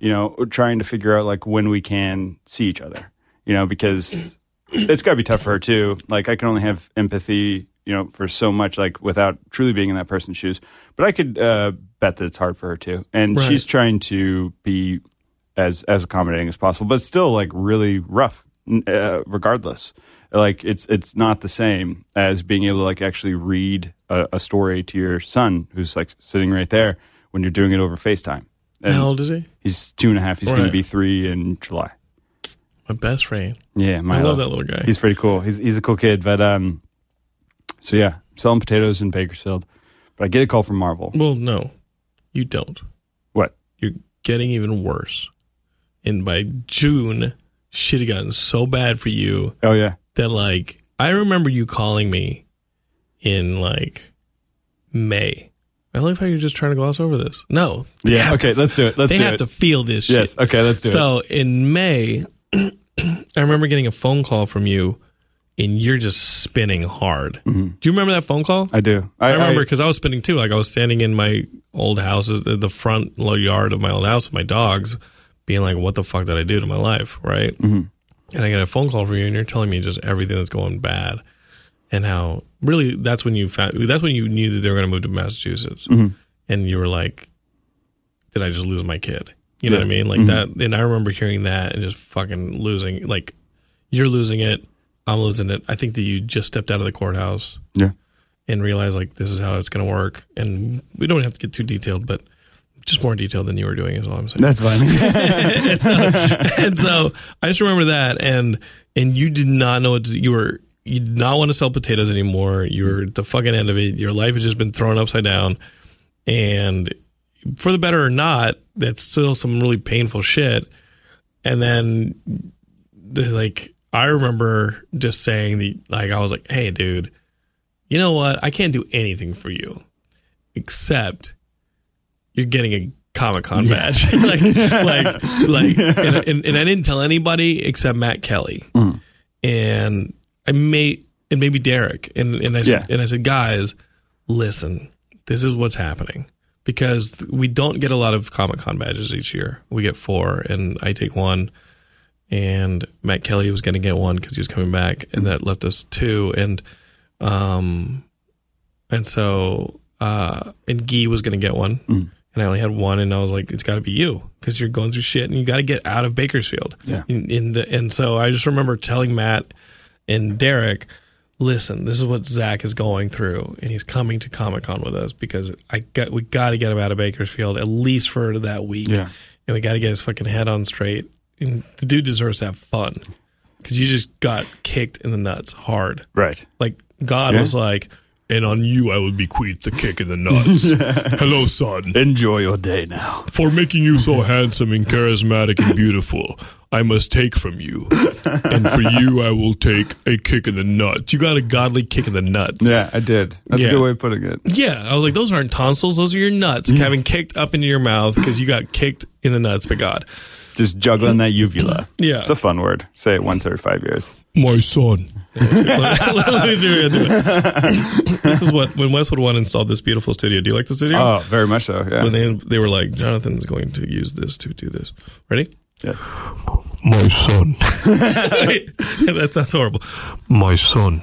You know, trying to figure out like when we can see each other. You know, because (clears throat) it's got to be tough for her too. Like I can only have empathy, you know, for so much like without truly being in that person's shoes. But I could uh, bet that it's hard for her too. And Right. she's trying to be as as accommodating as possible, but still like really rough uh, regardless. Like it's it's not the same as being able to like actually read a, a story to your son who's like sitting right there when you're doing it over FaceTime. And How old is he? He's two and a half. He's going to be three in July. My best friend. Yeah, I Milo. love that little guy. He's pretty cool. He's he's a cool kid. But um, so yeah, selling potatoes in Bakersfield. But I get a call from Marvel. well, no, you don't. What? You're getting even worse. And by June, shit had gotten so bad for you Oh yeah, that like I remember you calling me in like May. I like how you're just trying to gloss over this. No. yeah. Okay, to- let's do it. Let's do it. they do have it. to feel this yes. shit. Okay, let's do it. So in May, (clears throat) I remember getting a phone call from you and you're just spinning hard. Do you remember that phone call? Mm-hmm. I do. I remember because I, was spinning too. Like I was standing in my old house, uh, the front yard of my old house with my dogs, being like, "What the fuck did I do to my life?" Right? Mm-hmm. And I get a phone call from you, and you're telling me just everything that's going bad, and how really that's when you found that's when you knew that they were going to move to Massachusetts, and you were like, "Did I just lose my kid?" You know what I mean? Like that. And I remember hearing that and just fucking losing. Like you're losing it. I'm losing it. I think that you just stepped out of the courthouse yeah. and realized like this is how it's going to work. And we don't have to get too detailed, but just more detailed than you were doing is all I'm saying. That's fine. (laughs) (laughs) and so I just remember that, and and you did not know what to, you were. You did not want to sell potatoes anymore. You were at the fucking end of it. Your life has just been thrown upside down, and for the better or not, that's still some really painful shit. And then, like, I remember just saying the like I was like, "Hey, dude, you know what? I can't do anything for you, except you're getting a Comic Con badge." (laughs) (laughs) like, like, like, and, and, and I didn't tell anybody except Matt Kelly, mm. and I may and maybe Derek, and and I said, Yeah. and I said, guys, listen, this is what's happening. Because we don't get a lot of Comic Con badges each year. We get four, and I take one and Matt Kelly was going to get one because he was coming back, and that left us two. And um, and so uh, and Gee was going to get one, and I only had one, and I was like, it's got to be you because you're going through shit, and you got to get out of Bakersfield. Yeah. And, and and so I just remember telling Matt and Derek. Listen, this is what Zack is going through, and he's coming to Comic Con with us because I got we got to get him out of Bakersfield at least for that week Yeah. and we got to get his fucking head on straight. And the dude deserves to have fun because you just got kicked in the nuts hard. right. Like God Yeah. was like, and on you I will bequeath the kick in the nuts. (laughs) Hello, son. Enjoy your day now. For making you so handsome and charismatic and beautiful, I must take from you. (laughs) And for you, I will take a kick in the nuts. You got a godly kick in the nuts. Yeah, I did. That's Yeah. a good way of putting it. Yeah, I was like, those aren't tonsils; those are your nuts (laughs) having kicked up into your mouth because you got kicked in the nuts by God. Just juggling that uvula. Yeah. It's a fun word. Say it once every five years. My son. Let me do it. this is what when Westwood One installed this beautiful studio. Do you like the studio? Oh, very much so. Yeah. when they they were like, Jonathan's going to use this to do this. Ready? yeah. My son, that sounds horrible. my son.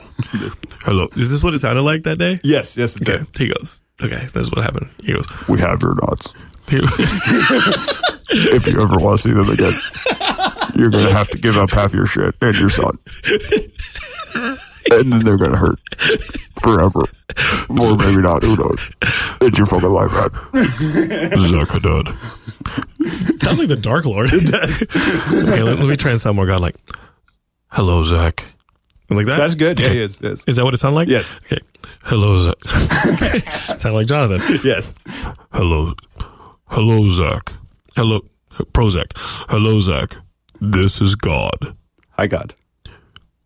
Hello. Is this what it sounded like that day? Yes, yes, it Okay. did. He goes. Okay, that's what happened. He goes. We have your nuts. He (laughs) If you ever want to see them again, you're going to have to give up half your shit and your son. And then they're going to hurt forever. Or maybe not. Who knows? It's your fucking life, man. Zack Haddad. sounds like the Dark Lord. It does. okay, let, let me try and sound more godlike. Hello, Zack. Like that? That's good. Yeah, yes, yes. Is that what it sounded like? Yes. Okay. Hello, Zack. (laughs) sound like Jonathan. Yes. Hello. Hello, Zack. Hello, Prozac. Hello, Zack. This is God. Hi, God.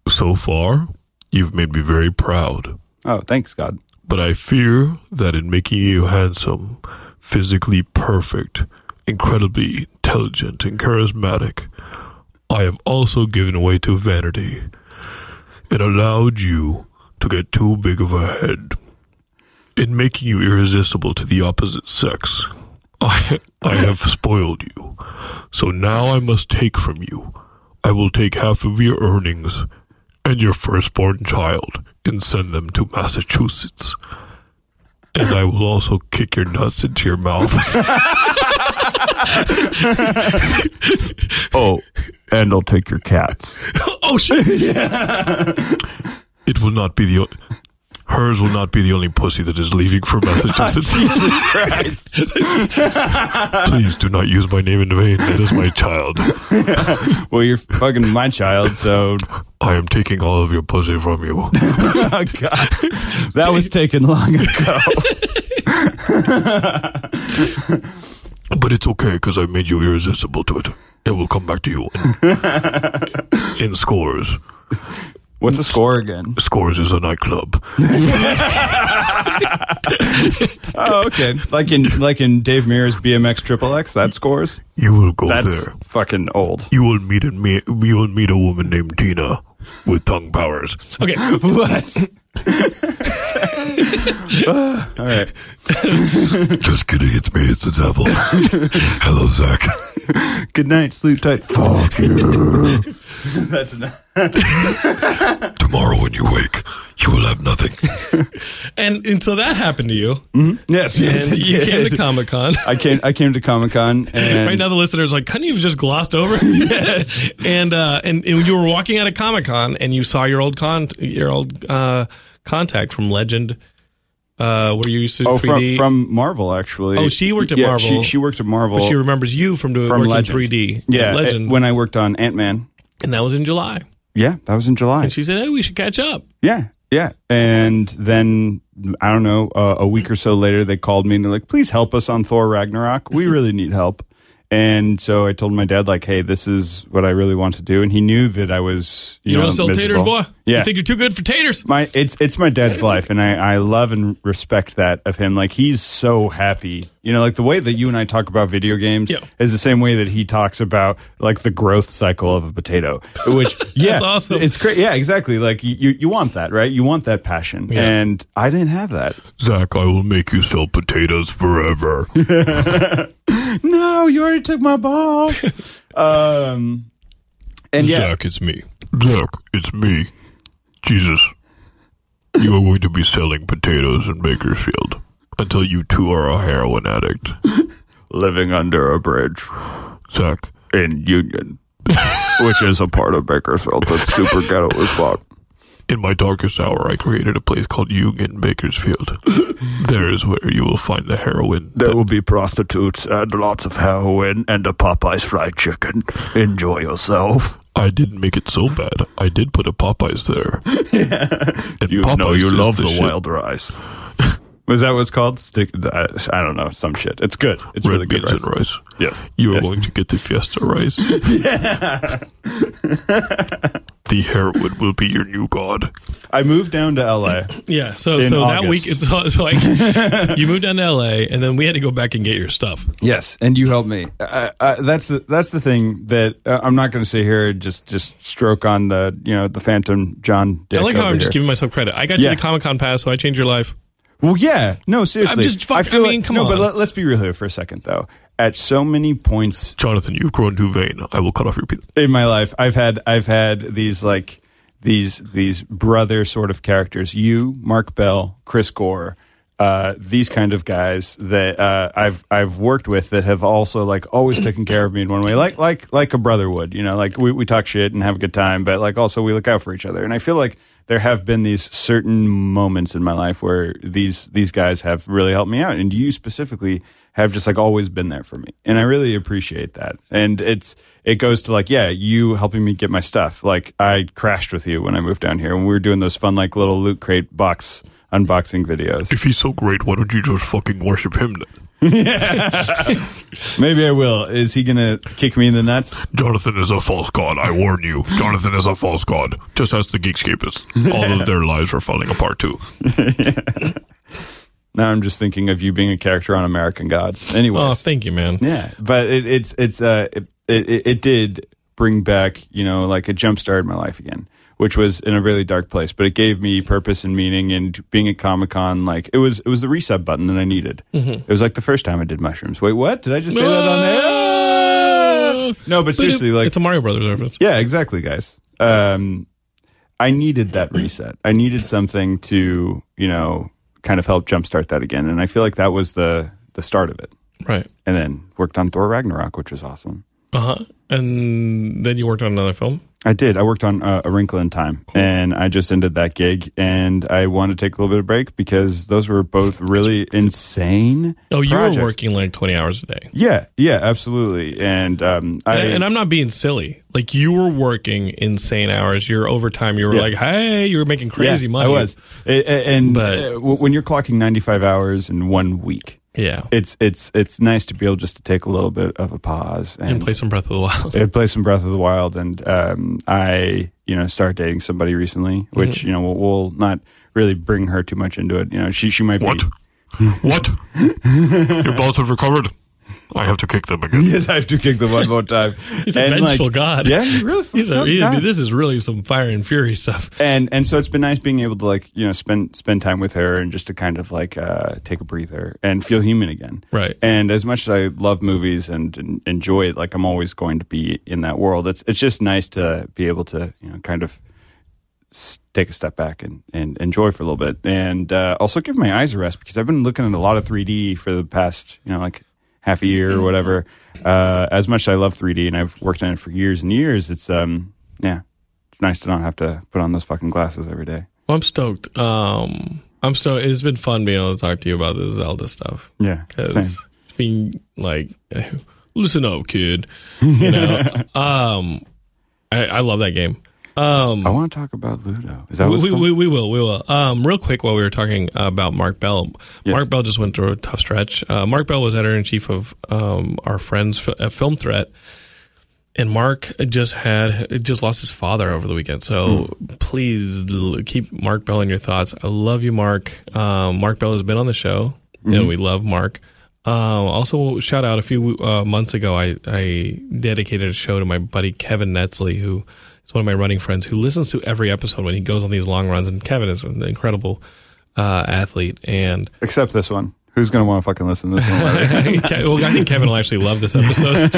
So far, you've made me very proud. Oh, thanks, God. But I fear that in making you handsome, physically perfect, incredibly intelligent, and charismatic, I have also given way to vanity and allowed you to get too big of a head. In making you irresistible to the opposite sex, (laughs) I, I have spoiled you. So now I must take from you. I will take half of your earnings and your firstborn child and send them to Massachusetts. And I will also kick your nuts into your mouth. (laughs) Oh, and I'll take your cats. oh shit! (laughs) Yeah. It will not be the o- hers will not be the only pussy that is leaving for Massachusetts. (laughs) Oh, Jesus Christ. Please do not use my name in vain. It is my child. (laughs) well, you're fucking my child, so I am taking all of your pussy from you. (laughs) oh, God. that was taken long ago. But it's okay because I made you irresistible to it. It will come back to you in, in Scores. What's the score again? Scores is a nightclub. (laughs) Oh, okay. Like in like in Dave Mirra BMX Triple X, that scores. You will go That's there. fucking old. You will meet a me. You will meet a woman named Tina with tongue powers. Okay, (laughs) What? (laughs) All right. Just kidding. It's me. It's the devil. Hello, Zack. Good night. Sleep tight. Fuck you. (laughs) That's enough. (laughs) Tomorrow when you wake, you will have nothing. (laughs) and until that happened to you, Yes, yes. and it you came to. Comic Con. I came. I came to Comic Con, and Right now, the listeners are like, couldn't you have just glossed over? yes. and, uh, and and you were walking out of Comic Con, and you saw your old con, your old uh, contact from Legend, uh, where you used to oh, from 3D. from Marvel actually. Oh, she worked at yeah, Marvel. She, she worked at Marvel. but she remembers you from doing from working Legend. 3D. Yeah, Legend. it- when I worked on Ant Man. And that was in July. Yeah, that was in July. And she said, "Hey, we should catch up." Yeah, yeah. And then I don't know, uh, a week or so later, they called me and they're like, "Please help us on Thor Ragnarok. We really need help." And so I told my dad, like, "Hey, this is what I really want to do." And he knew that I was, you, You, know, don't sell taters, boy. Yeah, You think you're too good for taters? my it's it's my dad's life, and I I love and respect that of him. Like he's so happy, you know, like the way that you and I talk about video games Yeah. is the same way that he talks about like the growth cycle of a potato. Which (laughs) yeah, awesome. It's great. Yeah, exactly. Like you you want that, right? You want that passion, Yeah. and I didn't have that. Zack, I will make you sell potatoes forever. (laughs) (laughs) No, you already took my ball. um, and yeah, Zack, it's me. Zack, it's me. Jesus. You are going to be selling potatoes in Bakersfield until you too are a heroin addict. (laughs) Living under a bridge Zack, in Union, which is a part of Bakersfield that's super ghetto as fuck. in my darkest hour, I created a place called Union Bakersfield. there is where you will find the heroin. There will be prostitutes and lots of heroin and a Popeye's fried chicken. Enjoy yourself. I didn't make it so bad. I did put a Popeyes there. (laughs) And You Popeyes know you is love the the, shit. wild rice. (laughs) Was that what's called? Stick. I, I don't know. Some shit. It's good. It's Red really good beans rice. and rice. Yes. You are Yes. going to get the Fiesta rice. (laughs) (laughs) the heroin will be your new god. I moved down to LA. (clears throat) Yeah. So In so that August. week, so, so I, you moved down to LA, and then we had to go back and get your stuff. Yes, and you helped me. Uh, uh, that's the, that's the thing that uh, I'm not going to sit here and just just stroke on the you know the Phantom John. Dick I like how I'm just giving myself credit. I got Yeah. you the Comic Con pass, so I changed your life. Well, yeah, no, seriously. I'm just fuck- I feel I mean, like, come no, but on. let, let's be real here for a second, though. At so many points Jonathan, you've grown too vain. I will cut off your penis. in my life, I've had I've had these like these these brother sort of characters. You, Mark Bell, Chris Gore, uh, these kind of guys that uh, I've I've worked with that have also like always taken care of me in one way, like like like a brother would. You know, like we we talk shit and have a good time, but like also we look out for each other. And I feel like there have been these certain moments in my life where these these guys have really helped me out, and you specifically have just like always been there for me, and I really appreciate that. And it's it goes to like yeah, you helping me get my stuff. Like I crashed with you when I moved down here, and we were doing those fun like little loot crate box unboxing videos. If he's so great, why don't you just fucking worship him then? (laughs) Maybe I will. Is he gonna kick me in the nuts? Jonathan is a false god. I warn you. Jonathan is a false god. Just as the Geekscapists. All of their lives are falling apart too. (laughs) Now I'm just thinking of you being a character on American Gods. Anyways, Oh, thank you, man. Yeah, but it, it's it's uh it, it it did bring back you know like a jump start in my life again, which was in a really dark place. But it gave me purpose and meaning. And being at Comic Con, like it was it was the reset button that I needed. It was like the first time I did mushrooms. Wait, what? Did I just say that on there? No, but seriously, like it's a Mario Brothers reference. yeah, exactly, guys. Um, I needed that reset. I needed something to you know kind of help jumpstart that again, and I feel like that was the the start of it Right. and then worked on Thor Ragnarok, which was awesome. Uh huh. And then you worked on another film. I did. I worked on uh, A Wrinkle in Time, and I just ended that gig, and I wanted to take a little bit of break because those were both really insane. Oh, you projects. were working like 20 hours a day. Yeah, yeah, absolutely. And um, I and, and I'm not being silly. Like you were working insane hours. Your overtime. You were Yeah. like, hey, you were making crazy yeah, money. I was, A- a- and But- uh, when you're clocking 95 hours in one week, Yeah. it's it's it's nice to be able just to take a little bit of a pause And play some Breath of the Wild. I play some Breath of the Wild, and um, I, you know, started dating somebody recently, which Mm-hmm. you know we'll, we'll not really bring her too much into it. You know, she she might What? be. What? (laughs) Your balls have recovered? I have to kick them again. Yes, I have to kick them one more time. (laughs) He's a And, vengeful god. Yeah, really. (laughs) He's a, he- god. this is really some fire and fury stuff. and and so it's been nice being able to like you know spend spend time with her and just to kind of like uh, take a breather and feel human again. Right. And as much as I love movies and, and enjoy it, like I'm always going to be in that world. It's it's just nice to be able to you know kind of take a step back and, and enjoy for a little bit, and uh, also give my eyes a rest because I've been looking at a lot of 3D for the past you know like half a year or (laughs) whatever. Uh, as much as I love 3D and I've worked on it for years and years, it's um yeah, it's nice to not have to put on those fucking glasses every day. Well, I'm stoked. Um, I'm stoked. It's been fun being able to talk to you about this Zelda stuff Yeah, because it's been like, (laughs) listen up, kid. (laughs) You know, um, I, I love that game. Um, I want to talk about Ludo. Is that we, we, we, will. We will. Um, real quick, while we were talking about Mark Bell, Yes. Mark Bell just went through a tough stretch. Uh, Mark Bell was editor in chief of um, our friends Fi- uh, Film Threat, and Mark just had just lost his father over the weekend. So please keep Mark Bell in your thoughts. I love you, Mark. Um, Mark Bell has been on the show, and we love Mark. Um, also, shout out a few uh, months ago, I, I dedicated a show to my buddy Kevin Netzley, who is one of my running friends, who listens to every episode when he goes on these long runs. And Kevin is an incredible uh, athlete, and Except this one. Who's going to want to fucking listen to this one? (laughs) well, I think Kevin will actually love this episode.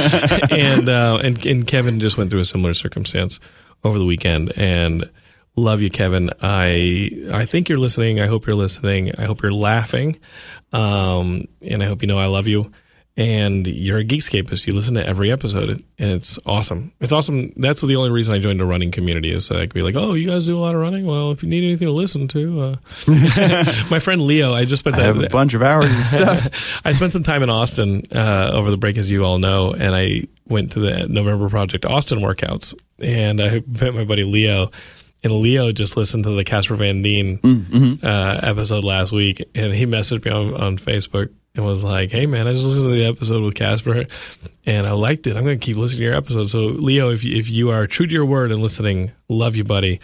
(laughs) and, uh, and and Kevin just went through a similar circumstance over the weekend. And love you, Kevin. I I think you're listening. I hope you're listening. I hope you're laughing. Um, and I hope you know I love you. And you're a Geekscapist. You listen to every episode, and it's awesome. It's awesome. That's the only reason I joined the running community is so I could be like, oh, you guys do a lot of running. Well, if you need anything to listen to, uh, (laughs) my friend Leo, I just spent I have a bunch of hours of stuff. (laughs) I spent some time in Austin uh, over the break, as you all know, and I went to the November Project Austin workouts, and I met my buddy Leo. And Leo just listened to the Casper Van Dien uh, episode last week, and he messaged me on, on Facebook and was like, "Hey man, I just listened to the episode with Casper, and I liked it. I'm going to keep listening to your episode." So Leo, if you, if you are true to your word and listening, love you, buddy.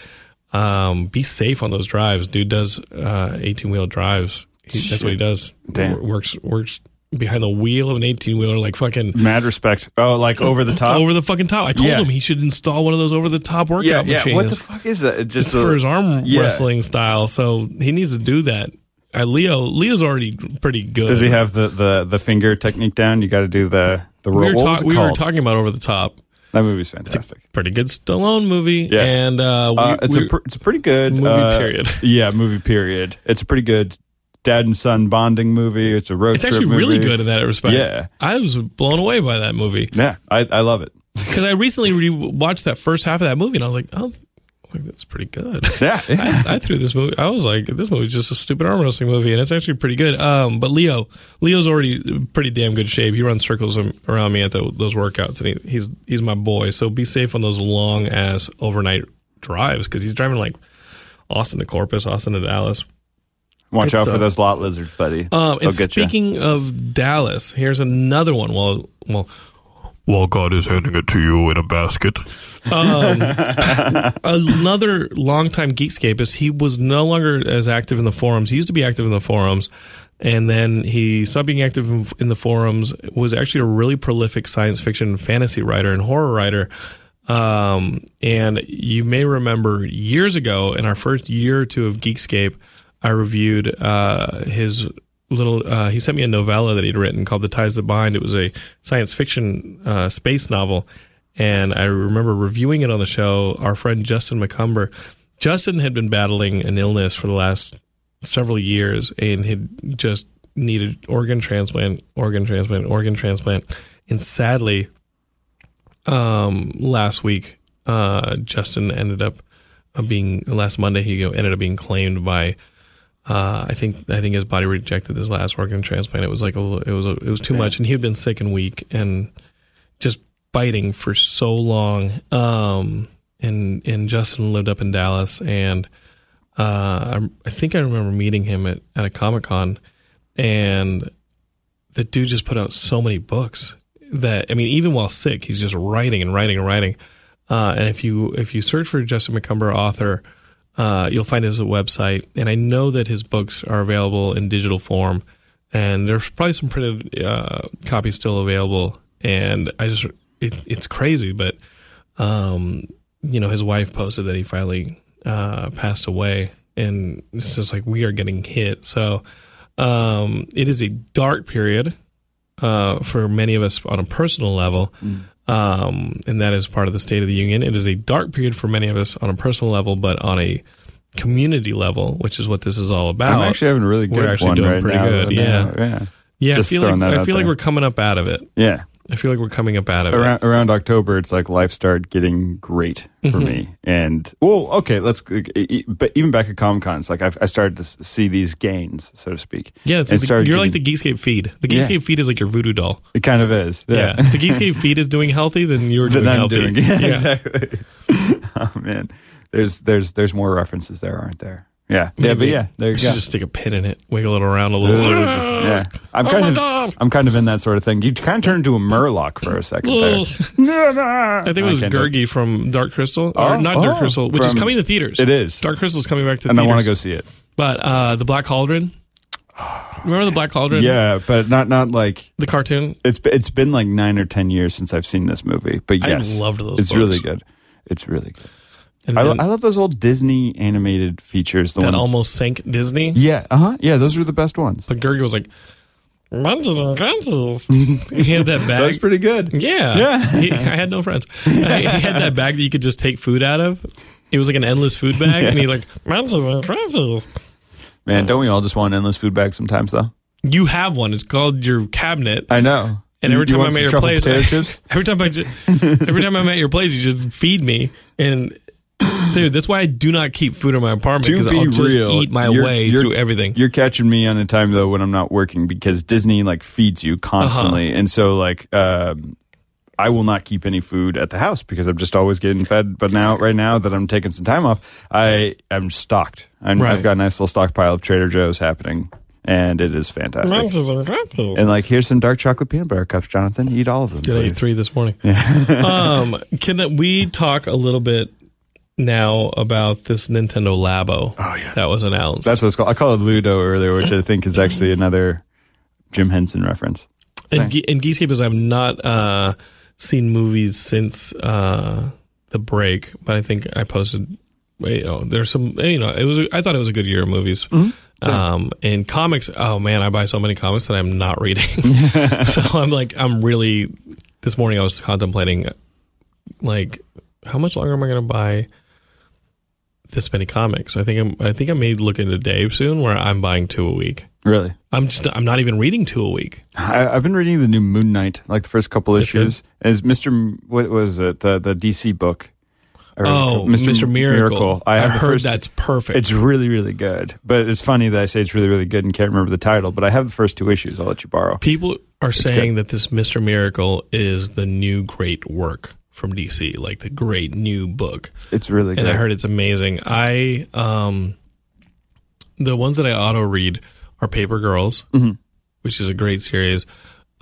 Um, be safe on those drives. Dude does uh, 18 wheel drives. He, that's what he does. Damn. W- Works works behind the wheel of an 18 wheeler, like fucking Mad respect. Oh, like over the top. (laughs) over the fucking top. I told Yeah. him he should install one of those over the top workout yeah, yeah. machines. What the fuck is that? Just for his arm yeah. wrestling style, so he needs to do that. Uh, Leo, Leo's already pretty good. Does he have the, the, the finger technique down? You got to do the the We roll. were, what ta- we were talking about over the top. that movie's fantastic. Pretty good Stallone movie, Yeah. and uh, we, Uh, it's we- a pr- it's a pretty good Movie uh, period. (laughs) Yeah, movie period. It's a pretty good dad and son bonding movie. It's a road it's actually really good in that respect. Yeah. I was blown away by that movie Yeah, I, I love it. (laughs) because I recently re- watched that first half of that movie, and I was like, oh. Like, that's pretty good. (laughs) Yeah, yeah. I, I threw this movie. I was like, this movie's just a stupid arm wrestling movie, and it's actually pretty good. Um, but Leo, Leo's already pretty damn good shape. He runs circles around me at the, those workouts, and he, he's he's my boy. So be safe on those long ass overnight drives because he's driving like Austin to Corpus, Austin to Dallas. Watch It's, out for uh, those lot lizards, buddy. Um, and get you. speaking of Dallas, here's another one. Well, well, While God is handing it to you in a basket. Um, (laughs) another longtime Geekscape is He was no longer as active in the forums. He used to be active in the forums, and then he stopped being active in, the forums. Was actually a really prolific science fiction, fantasy writer, and horror writer. Um, and you may remember years ago, in our first year or two of Geekscape, I reviewed uh, his little. Uh, he sent me a novella that he'd written called "The Ties That Bind." It was a science fiction uh, space novel, and I remember reviewing it on the show. Our friend Justin McCumber, Justin had been battling an illness for the last several years, and had just needed organ transplant, organ transplant, organ transplant, and sadly, um, last week, uh, Justin ended up uh, being last Monday. He ended up being claimed by. Uh, I think I think his body rejected his last organ transplant. It was like a it was a, it was too much, and he had been sick and weak and just biting for so long. Um, and and Justin lived up in Dallas, and uh, I, I think I remember meeting him at at a Comic Con, and the dude just put out so many books that I mean, even while sick, he's just writing and writing and writing. Uh, and if you if you search for Justin McCumber author, uh, you'll find his website. And I know that his books are available in digital form, and there's probably some printed uh, copies still available. And I just it, it's crazy, but um, you know, his wife posted that he finally uh, passed away, and it's just like we are getting hit. So um, it is a dark period uh, for many of us on a personal level. Um, and that is part of the State of the Union. It is a dark period for many of us on a personal level, but on a community level, which is what this is all about. I'm actually having a really We're good actually one doing right pretty now. good, yeah. yeah, yeah, just I feel like I feel like we're coming up out of it. yeah. I feel like we're coming up out of it. Around, around October, it's like life started getting great for Mm-hmm. me. And well, okay, let's. But even back at Comic Con, it's like I've, I started to see these gains, so to speak. Yeah, it's like the, you're like the getting- Geekscape feed. The Yeah. Geekscape feed is like your voodoo doll. It kind of is. Yeah. if the Geekscape feed is doing healthy, then you're doing I'm healthy. doing. (laughs) Yeah, exactly. (laughs) oh man, there's there's there's more references there, aren't there? Yeah, yeah, but yeah, there I you should go. just stick a pin in it, wiggle it around a little. yeah, I'm Oh kind my of God. I'm kind of in that sort of thing. You kind of turn into a Murloc for a second there. I think it was can't do it. Gurgi from Dark Crystal, Oh, or not Dark oh, Crystal, which is coming to theaters. It is. Dark Crystal is coming back to and I theaters. want to go see it. But uh, the Black Cauldron. Remember the Black Cauldron? Yeah, but not not like The cartoon. it's it's been like nine or ten years since I've seen this movie. But I yes, loved those It's books. really good. It's really good. And I, then I love those old Disney animated features. The that ones, almost sank Disney. yeah, uh huh, yeah. Those are the best ones. But Gurgi was like, Munches and Crunches. (laughs) he had that bag. That's pretty good. Yeah. Yeah. He, I had no friends. (laughs) He had that bag that you could just take food out of. It was like an endless food bag. And he like, Munches and Crunches. Man, don't we all just want an endless food bags sometimes, though? You have one. It's called your cabinet. I know. And every you time I'm some at your place, I- (laughs) chips. every time I, every time I'm at your place, you just feed me. And dude, that's why I do not keep food in my apartment because be I'll just real, eat my you're- way you're- through everything. You're catching me on a time though when I'm not working because Disney like feeds you constantly, Uh-huh. and so like um, I will not keep any food at the house because I'm just always getting fed. But now, right now that I'm taking some time off, I am stocked. I'm, Right. I've got a nice little stockpile of Trader Joe's happening, and it is fantastic. And like, here's some dark chocolate peanut butter cups, Jonathan. Eat all of them. Did I eat three this morning? (laughs) um, can we talk a little bit now about this Nintendo Labo? Oh, yeah. that was announced. That's what it's called. I called it Ludo earlier, which I think is actually another Jim Henson reference. and, Ge- and Geekscape is I've not uh, seen movies since uh, the break, but I think I posted. You know, there's some. You know, it was. I thought it was a good year of movies. Um, and comics. Oh man, I buy so many comics that I'm not reading. (laughs) (laughs) so I'm like, I'm really. This morning I was contemplating, like, how much longer am I going to buy? This many comics. I think I'm. I think I may look into Dave soon, where I'm buying two a week. Really? I'm just. I'm not even reading two a week. I, I've been reading the new Moon Knight, like the first couple That's issues. Is Mister, what was it? The the DC book. Oh, Mr. Miracle. I, have heard first, that's perfect. It's really really good, but it's funny that I say it's really really good and can't remember the title. But I have the first two issues. I'll let you borrow. People are saying that this Mr. Miracle is the new great work from DC, like the great new book. It's really good. And I heard it's amazing. I um the ones that I auto read are Paper Girls, Mm-hmm. which is a great series.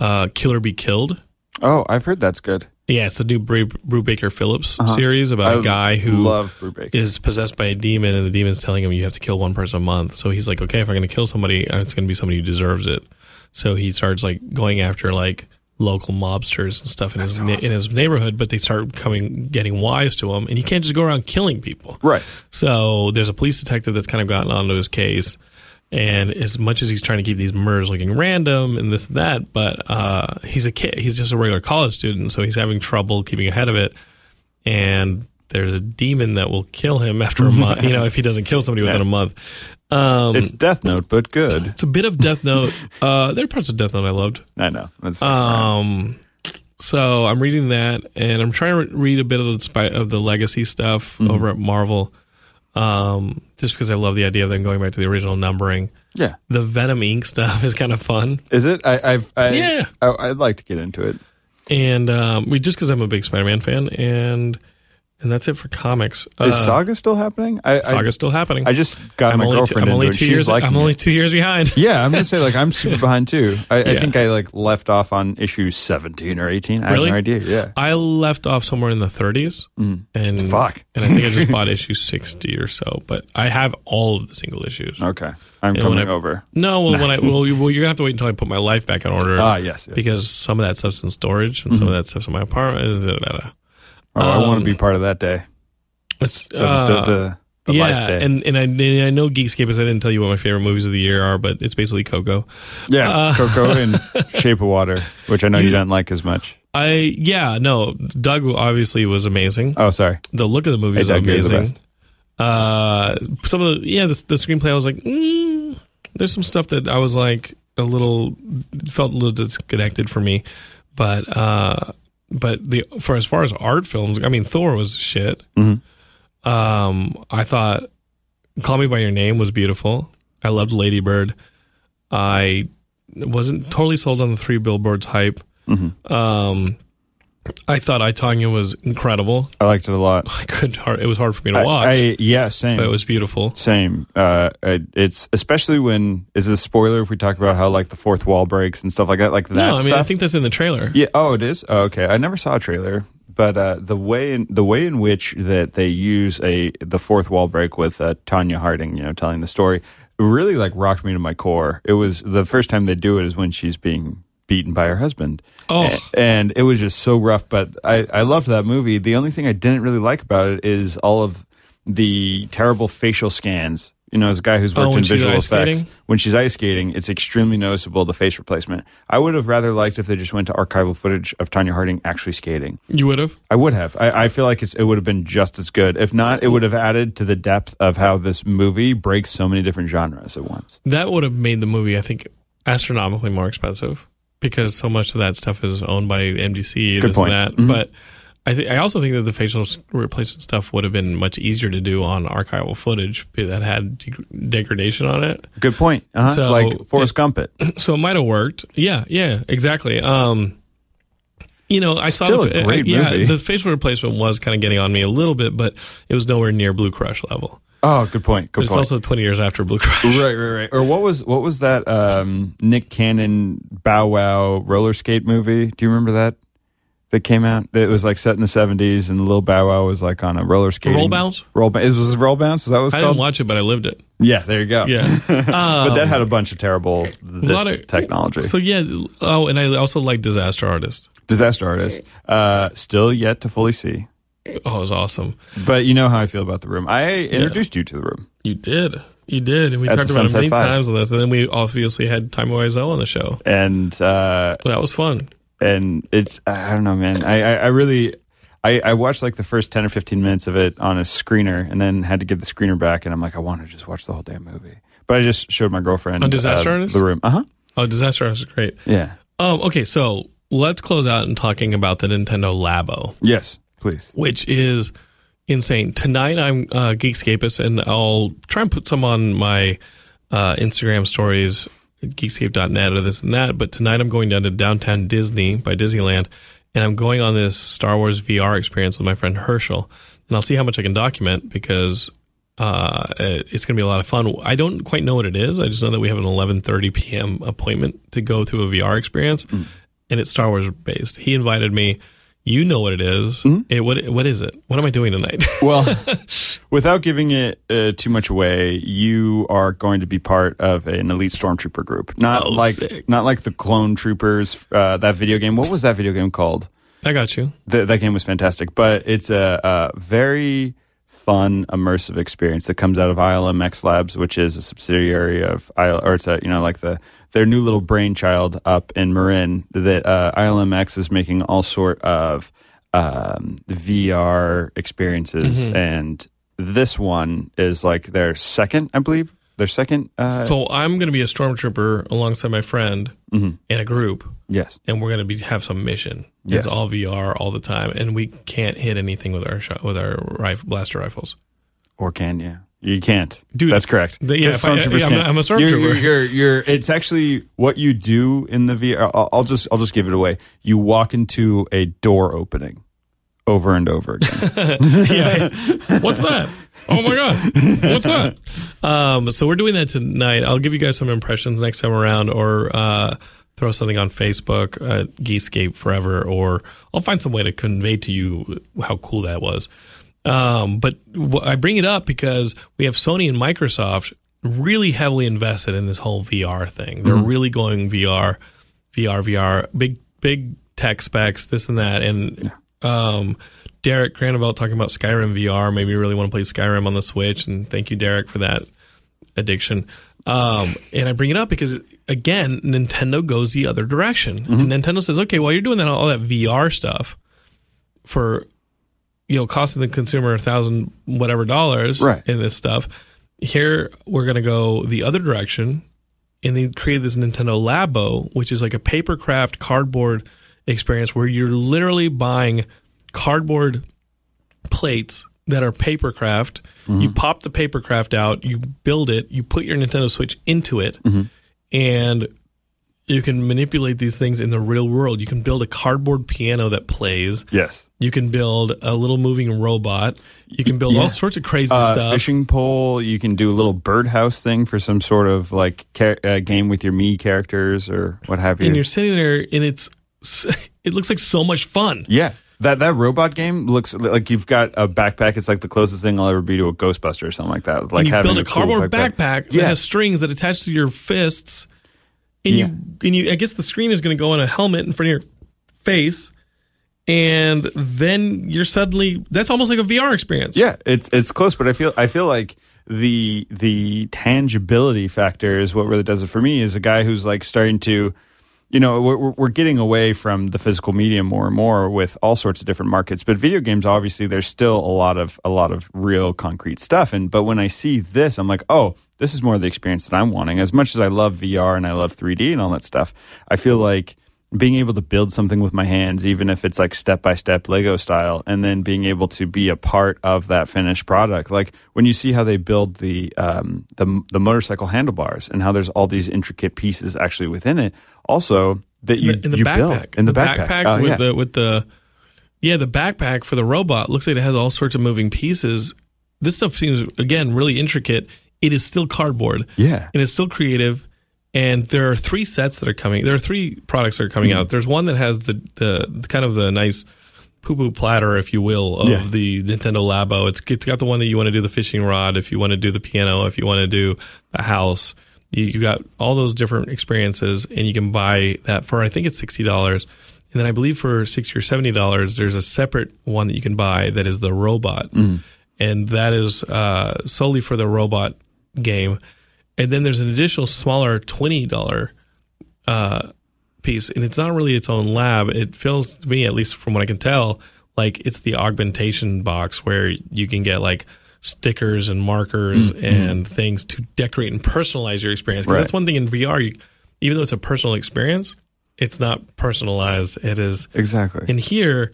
Uh Kill or Be Killed. oh, I've heard that's good. Yeah, it's the new Bru, Brubaker Phillips series about a Uh-huh. I guy who love Brubaker. is possessed by a demon, and the demon's telling him you have to kill one person a month. So he's like, okay, if I'm going to kill somebody, it's going to be somebody who deserves it. So he starts like going after like local mobsters and stuff in his na- in his neighborhood, but they start coming getting wise to him, and you can't just go around killing people. Right. So there's a police detective that's kind of gotten onto his case. And as much as he's trying to keep these murders looking random and this and that, but uh, he's a kid. He's just a regular college student, so he's having trouble keeping ahead of it. And there's a demon that will kill him (laughs) after a month. You know, if he doesn't kill somebody within a month. Um, It's Death Note, but good. it's a bit of Death Note. (laughs) Uh, there are parts of Death Note I loved. I know. That's Um, so I'm reading that, and I'm trying to read a bit of the of the legacy stuff Mm-hmm. over at Marvel, um, just because I love the idea of them going back to the original numbering. yeah. The Venom Inc. stuff (laughs) is kind of fun, Is it? I, I've. I, Yeah. I, I'd like to get into it. and um, we just because I'm a big Spider-Man fan, and and that's it for comics. Is Uh, Saga still happening? I, I, Saga's still happening. I just got I'm my girlfriend I'm only into it. She's years. liking I'm only two years behind. (laughs) Yeah, I'm gonna say like I'm super behind too. I, I think I like left off on issue 17 or 18. I Really? have no idea. Yeah. I left off somewhere in the 30s, and Mm. Fuck. and I think I just (laughs) bought issue 60 or so. But I have all of the single issues. Okay. I'm Yeah, coming I- over. No, well, when I (laughs) well, you, well, you're gonna have to wait until I put my life back in order. Ah, yes. yes. because some of that stuff's in storage and some of that stuff's in my apartment. da, da, da. Oh, I want um, to be part of that day. It's The, uh, the, the, the yeah, life day. and and I, and I know Geekscape is. I didn't tell you what my favorite movies of the year are, but it's basically Coco. yeah, uh, Coco (laughs) and Shape of Water, which I know you, You- don't like as much. I yeah no, Doug obviously was amazing. Oh, sorry. The look of the movie Hey, is Doug, amazing. Uh, some of the yeah, the, the screenplay I was like, mm, there's some stuff that I was like a little felt a little disconnected for me, but uh, but the for as far as art films, I mean, Thor was shit. Mhm. Um, I thought Call Me by Your Name was beautiful. I loved Lady Bird. I wasn't totally sold on the three billboards hype. Mm-hmm. Um, I thought I Tonya was incredible. I liked it a lot. I couldn't. Hard, it was hard for me to I- watch, I, yeah, same. but it was beautiful. Same. Uh, it's especially when is it a spoiler if we talk about how like the fourth wall breaks and stuff like that, like that no, I mean stuff. I think that's in the trailer. yeah. Oh, it is. Oh, okay. I never saw a trailer, but uh, the way in, the way in which that they use a the fourth wall break with uh, Tonya Harding, you know, telling the story, really like rocked me to my core. It was the first time they do it is when she's being beaten by her husband. Oh. And it was just so rough. But I, I loved that movie. The only thing I didn't really like about it is all of the terrible facial scans. You know, as a guy who's Oh, worked when in visual effects, skating? when she's ice skating, it's extremely noticeable the face replacement. I would have rather liked if they just went to archival footage of Tonya Harding actually skating. You would have. I would have. I, I feel like it's, it would have been just as good. If not, it would have added to the depth of how this movie breaks so many different genres at once. That would have made the movie, I think, astronomically more expensive because so much of that stuff is owned by MDC. Good point. and that. Mhm. But I think I also think that the facial replacement stuff would have been much easier to do on archival footage that had deg- degradation on it. Good point. Uh-huh. So, like Forrest Gump it. (clears throat) So it might have worked. Yeah, yeah, exactly. Um, You know, I Still saw a great yeah, movie. the facial replacement was kind of getting on me a little bit, but it was nowhere near Blue Crush level. Oh, good point. Good But it's point. also 20 years after Blue Crush. right, right, right. Or what was what was that um, Nick Cannon Bow Wow roller skate movie? Do you remember that? That came out. It was like set in the seventies, and Little Bow Wow was like on a roller skate. Roll Bounce? Roll bounce. It was it roll bounce? Is that what I called? didn't watch it, but I lived it. yeah, there you go. Yeah. (laughs) but that had a bunch of terrible this of- technology. So yeah. Oh, and I also like Disaster Artist. Disaster artist. Uh, still yet to fully see. Oh, it was awesome. But you know how I feel about the room. I introduced you to the room. You did. You did. And we At talked about it many Five. times on this. And then we obviously had Tommy Wiseau on the show. And uh, That was fun. and it's I don't know, man. I I, I really I, I watched like the first ten or fifteen minutes of it on a screener, and then had to give the screener back, and I'm like, I want to just watch the whole damn movie. But I just showed my girlfriend On Disaster uh, Artist? the room. Uh huh. Oh, Disaster Artist is great. Yeah. Um, okay, so let's close out and talking about the Nintendo Labo, Yes, please. which is insane. Tonight I'm uh, Geekscapist, and I'll try and put some on my uh, Instagram stories, geekscape.net or this and that. But tonight I'm going down to downtown Disney by Disneyland, and I'm going on this Star Wars VR experience with my friend Herschel, and I'll see how much I can document because. Uh, it's going to be a lot of fun. I don't quite know what it is. I just know that we have an 11:30 p.m. appointment to go through a VR experience, and it's Star Wars based. He invited me. You know what it is. It, what what is it? What am I doing tonight? (laughs) Well, without giving it uh, too much away, you are going to be part of an elite stormtrooper group. Not Oh, like sick. not like the clone troopers. Uh, that video game. What was that video game called? I got you. Th- that game was fantastic, but it's a, a very fun, immersive experience that comes out of ILM X Labs, which is a subsidiary of IL, or it's a you know like the their new little brainchild up in Marin. That uh, ILMX is making all sort of um, VR experiences, and this one is like their second, I believe, their second. Uh, So I'm going to be a stormtrooper alongside my friend in a group, yes, and we're going to be have some mission. Yes. It's all VR all the time, and we can't hit anything with our shot, with our rifle, blaster rifles. or can you? You can't, Dude, That's correct. the- yeah, Because I- stormtroopers yeah, I'm a- can't. I'm a You're, stormtrooper. you're, you're, you're- It's actually what you do in the VR. I'll, I'll just, I'll just give it away. You walk into a door opening over and over again. (laughs) yeah. What's that? Oh my god. What's that? Um, so we're doing that tonight. I'll give you guys some impressions next time around, or uh, throw something on Facebook, uh, Geekscape Forever, or I'll find some way to convey to you how cool that was. Um, but wh- I bring it up because we have Sony and Microsoft really heavily invested in this whole VR thing. They're really going VR, VR, VR, big, big tech specs, this and that. And um, Derek Granville talking about Skyrim VR made me really want to play Skyrim on the Switch. And thank you, Derek, for that addiction. Um, and I bring it up because, again, Nintendo goes the other direction. And Nintendo says, okay, while you're doing that, all that VR stuff for you know, costing the consumer a thousand whatever dollars Right. in this stuff. Here we're gonna go the other direction, and they created this Nintendo Labo, which is like a papercraft cardboard experience where you're literally buying cardboard plates that are papercraft. You mm-hmm. pop the papercraft out, you build it, you put your Nintendo Switch into it, mm-hmm. and you can manipulate these things in the real world. You can build a cardboard piano that plays. yes. You can build a little moving robot. You can build Yeah. all sorts of crazy Uh, stuff. fishing pole. You can do a little birdhouse thing for some sort of like char- uh, game with your me characters or what have you. and you're sitting there, and it's (laughs) it looks like so much fun. Yeah. That that robot game looks like you've got a backpack. It's like the closest thing I'll ever be to a Ghostbuster or something like that. Like and you having build a cool cardboard backpack, that Yeah. has strings that attach to your fists, and you and you. I guess the screen is going to go on a helmet in front of your face, and then you're suddenly that's almost like a VR experience. Yeah, it's it's close, but I feel I feel like the the tangibility factor is what really does it for me. Is a guy who's like starting to, you know, we're we're- getting away from the physical medium more and more with all sorts of different markets. But video games, obviously, there's still a lot of a lot of real concrete stuff. And but when I see this, I'm like, oh, this is more of the experience that I'm wanting. As much as I love VR and I love 3D and all that stuff, I feel like being able to build something with my hands, even if it's like step by step Lego style, and then being able to be a part of that finished product. Like when you see how they build the um, the the motorcycle handlebars and how there's all these intricate pieces actually within it. Also, that you in the you backpack. build in the, backpack, Oh, with yeah. the with the yeah the backpack for the robot looks like it has all sorts of moving pieces. This stuff seems again really intricate. It is still cardboard. Yeah. and it's still creative. And there are three sets that are coming. There are three products that are coming Mm-hmm. out. There's one that has the, the the kind of the nice poo poo platter, if you will, of Yeah. the Nintendo Labo. It's it's got the one that you want to do the fishing rod, if you want to do the piano, if you want to do the house. You, you got all those different experiences, and you can buy that for I think it's sixty dollars. And then I believe for sixty or seventy dollars, there's a separate one that you can buy that is the robot, and that is uh, solely for the robot game. And then there's an additional smaller twenty dollar uh, piece, and it's not really its own lab. It feels to me, at least from what I can tell, like it's the augmentation box where you can get like stickers and markers and things to decorate and personalize your experience. Because Right. that's one thing in VR. You, even though it's a personal experience, it's not personalized. It is exactly. and here,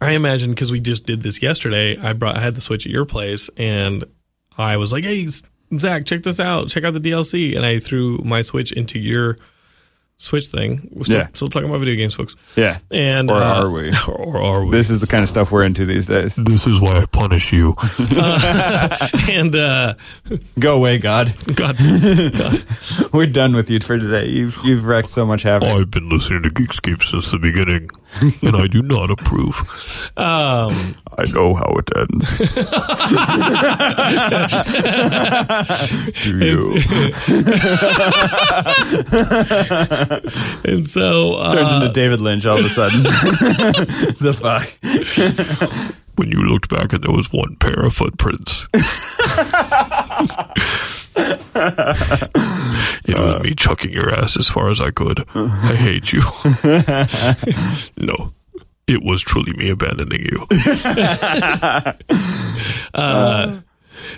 I imagine because we just did this yesterday, I brought I had the Switch at your place, and I was like, "Hey, Zack, check this out. Check out the DLC." And I threw my Switch into your Switch thing. We're still, Yeah. still talking about video games, folks. yeah. And Or uh, are we? Or, (laughs) or are we? This is the kind of stuff we're into these days. This is why I punish you. (laughs) (laughs) and uh, Go away, God. God, God, We're done with you for today. You've you've wrecked so much havoc. I've been listening to Geekscape since the beginning, and I do not approve. um, I know how it ends. Do you? (laughs) and so uh, Turns into David Lynch all of a sudden. (laughs) the fuck? When you looked back and there was one pair of footprints. (laughs) it was me chucking your ass as far as I could. I hate you. no, it was truly me abandoning you.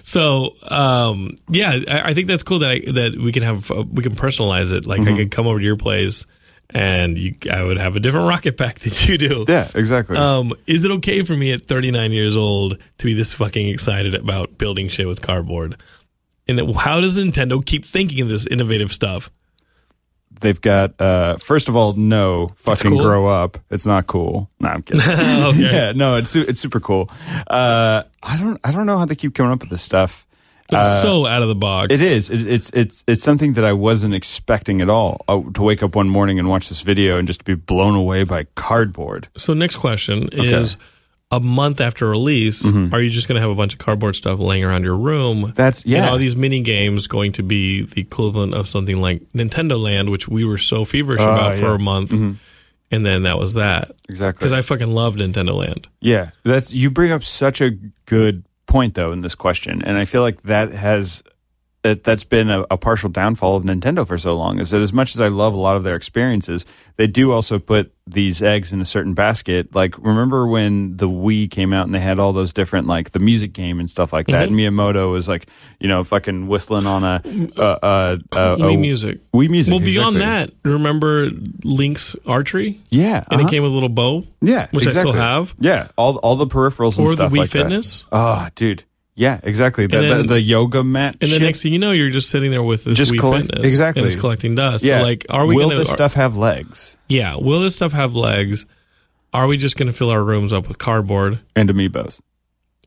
So um, yeah, I, I think that's cool that I, that we can have uh, we can personalize it. Like I could come over to your place, and you, I would have a different rocket pack (laughs) that you do. Yeah, exactly. Um, is it okay for me at 39 years old to be this fucking excited about building shit with cardboard? And how does Nintendo keep thinking of this innovative stuff? They've got uh first of all, no, fucking cool? grow up. It's not cool. No, I'm kidding. (laughs) okay. Yeah, no, it's it's super cool. Uh I don't I don't know how they keep coming up with this stuff. It's so out of the box. It is. It, it's it's it's something that I wasn't expecting at all. Uh, to wake up one morning and watch this video and just be blown away by cardboard. So next question is a month after release, are you just going to have a bunch of cardboard stuff laying around your room? Mm-hmm. That's- And yeah. all these mini games going to be the equivalent of something like Nintendo Land, which we were so feverish about for Oh, yeah. Mm-hmm. a month. And then that was that. Exactly. Because I fucking love Nintendo Land. Yeah, that's you bring up such a good point though in this question, and I feel like that has that that's been a, a partial downfall of Nintendo for so long. Is that as much as I love a lot of their experiences, they do also put these eggs in a certain basket. Like remember when the Wii came out and they had all those different like the music game and stuff like that. And Miyamoto was like you know fucking whistling on a uh, uh, uh, Wii music. Wii music. Well, beyond exactly. that, remember Link's archery? yeah, And uh-huh. it came with a little bow? yeah, which I still have. Yeah, all all the peripherals and Or the stuff Wii like that. Fitness? Oh, dude. Yeah, exactly. The, then- the, the yoga mat. And shit. the next thing you know, you're just sitting there with this Just Wii collect- Fitness. exactly. And it's collecting dust. yeah. So, like, are we Will going this stuff have legs Yeah. Will this stuff have legs? Are we just going to fill our rooms up with cardboard? and amiibos?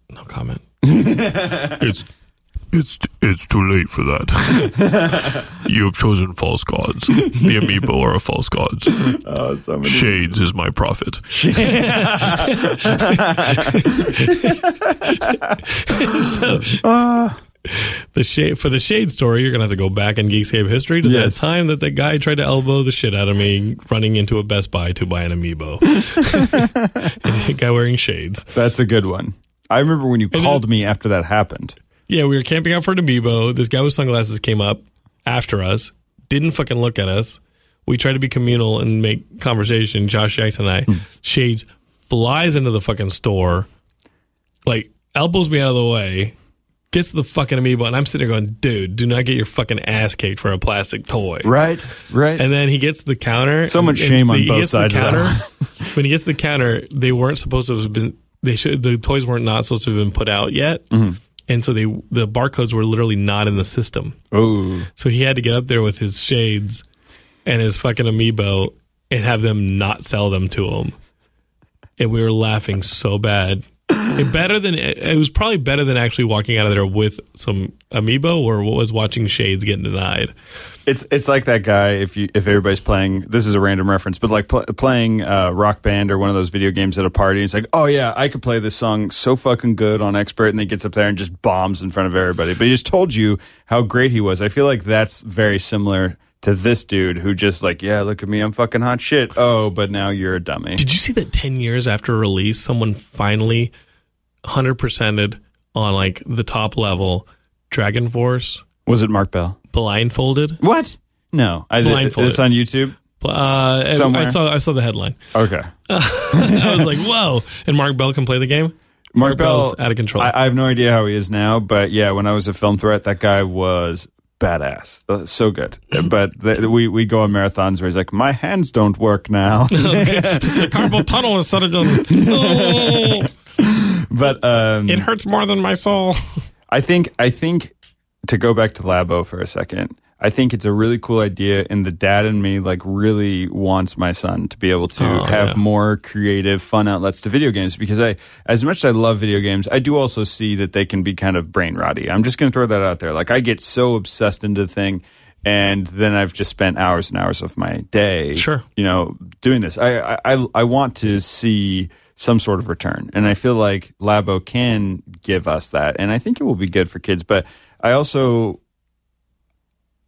No comment. (laughs) It's it's it's too late for that. (laughs) you have chosen false gods. The amiibo are false gods. Oh, so many. Shades is my prophet. (laughs) (laughs) so, ah. the shade for the shade story, you're gonna have to go back in Geekscape history to Yes. that time that the guy tried to elbow the shit out of me running into a Best Buy to buy an amiibo. and guy wearing shades. That's a good one. I remember when you then- called me after that happened. Yeah, we were camping out for an amiibo. This guy with sunglasses came up after us, didn't fucking look at us. We tried to be communal and make conversation, Josh Jackson and I. Hmm. Shades flies into the fucking store, like elbows me out of the way, gets the fucking amiibo, and I'm sitting there going, dude, do not get your fucking ass kicked for a plastic toy. Right, right. And then he gets to the counter. So much and shame on he both gets to the sides of that counter. (laughs) when he gets to the counter, they weren't supposed to have been. They should. The toys weren't not supposed to have been put out yet, Mm-hmm. And so they the barcodes were literally not in the system. oh, So he had to get up there with his shades and his fucking amiibo and have them not sell them to him. And we were laughing so bad. It better than it was probably better than actually walking out of there with some amiibo or what was watching Shades getting denied. It's it's like that guy if you if everybody's playing this is a random reference but like pl- playing uh, Rock Band or one of those video games at a party. It's like oh yeah I could play this song so fucking good on expert and then gets up there and just bombs in front of everybody. But he just told you how great he was. I feel like that's very similar to this dude who just like yeah look at me I'm fucking hot shit. Oh but now you're a dummy. Did you see that 10 years after release, someone finally 100%ed on like the top level DragonForce Was it Mark Bell? blindfolded? What? No, I. Blindfolded. It's on YouTube. Uh, Somewhere. I saw I saw the headline. Okay. (laughs) I was like, "Whoa!" And Mark Bell can play the game. Mark Bell's Bell out of control. I, I have no idea how he is now, but yeah, when I was a film threat, that guy was badass, Uh, so good. But th- we we go on marathons where he's like, my hands don't work now. (laughs) the carpal (laughs) tunnel is suddenly. Oh, but um, it hurts more than my soul. I think I think to go back to Labo for a second. I think it's a really cool idea, and the dad in me like really wants my son to be able to Oh, have yeah. more creative, fun outlets to video games. Because I, as much as I love video games, I do also see that they can be kind of brain rotty. I'm just going to throw that out there. Like I get so obsessed into the thing, and then I've just spent hours and hours of my day, Sure. you know, doing this. I, I, I- I want to see some sort of return. And I feel like Labo can give us that. And I think it will be good for kids. But I also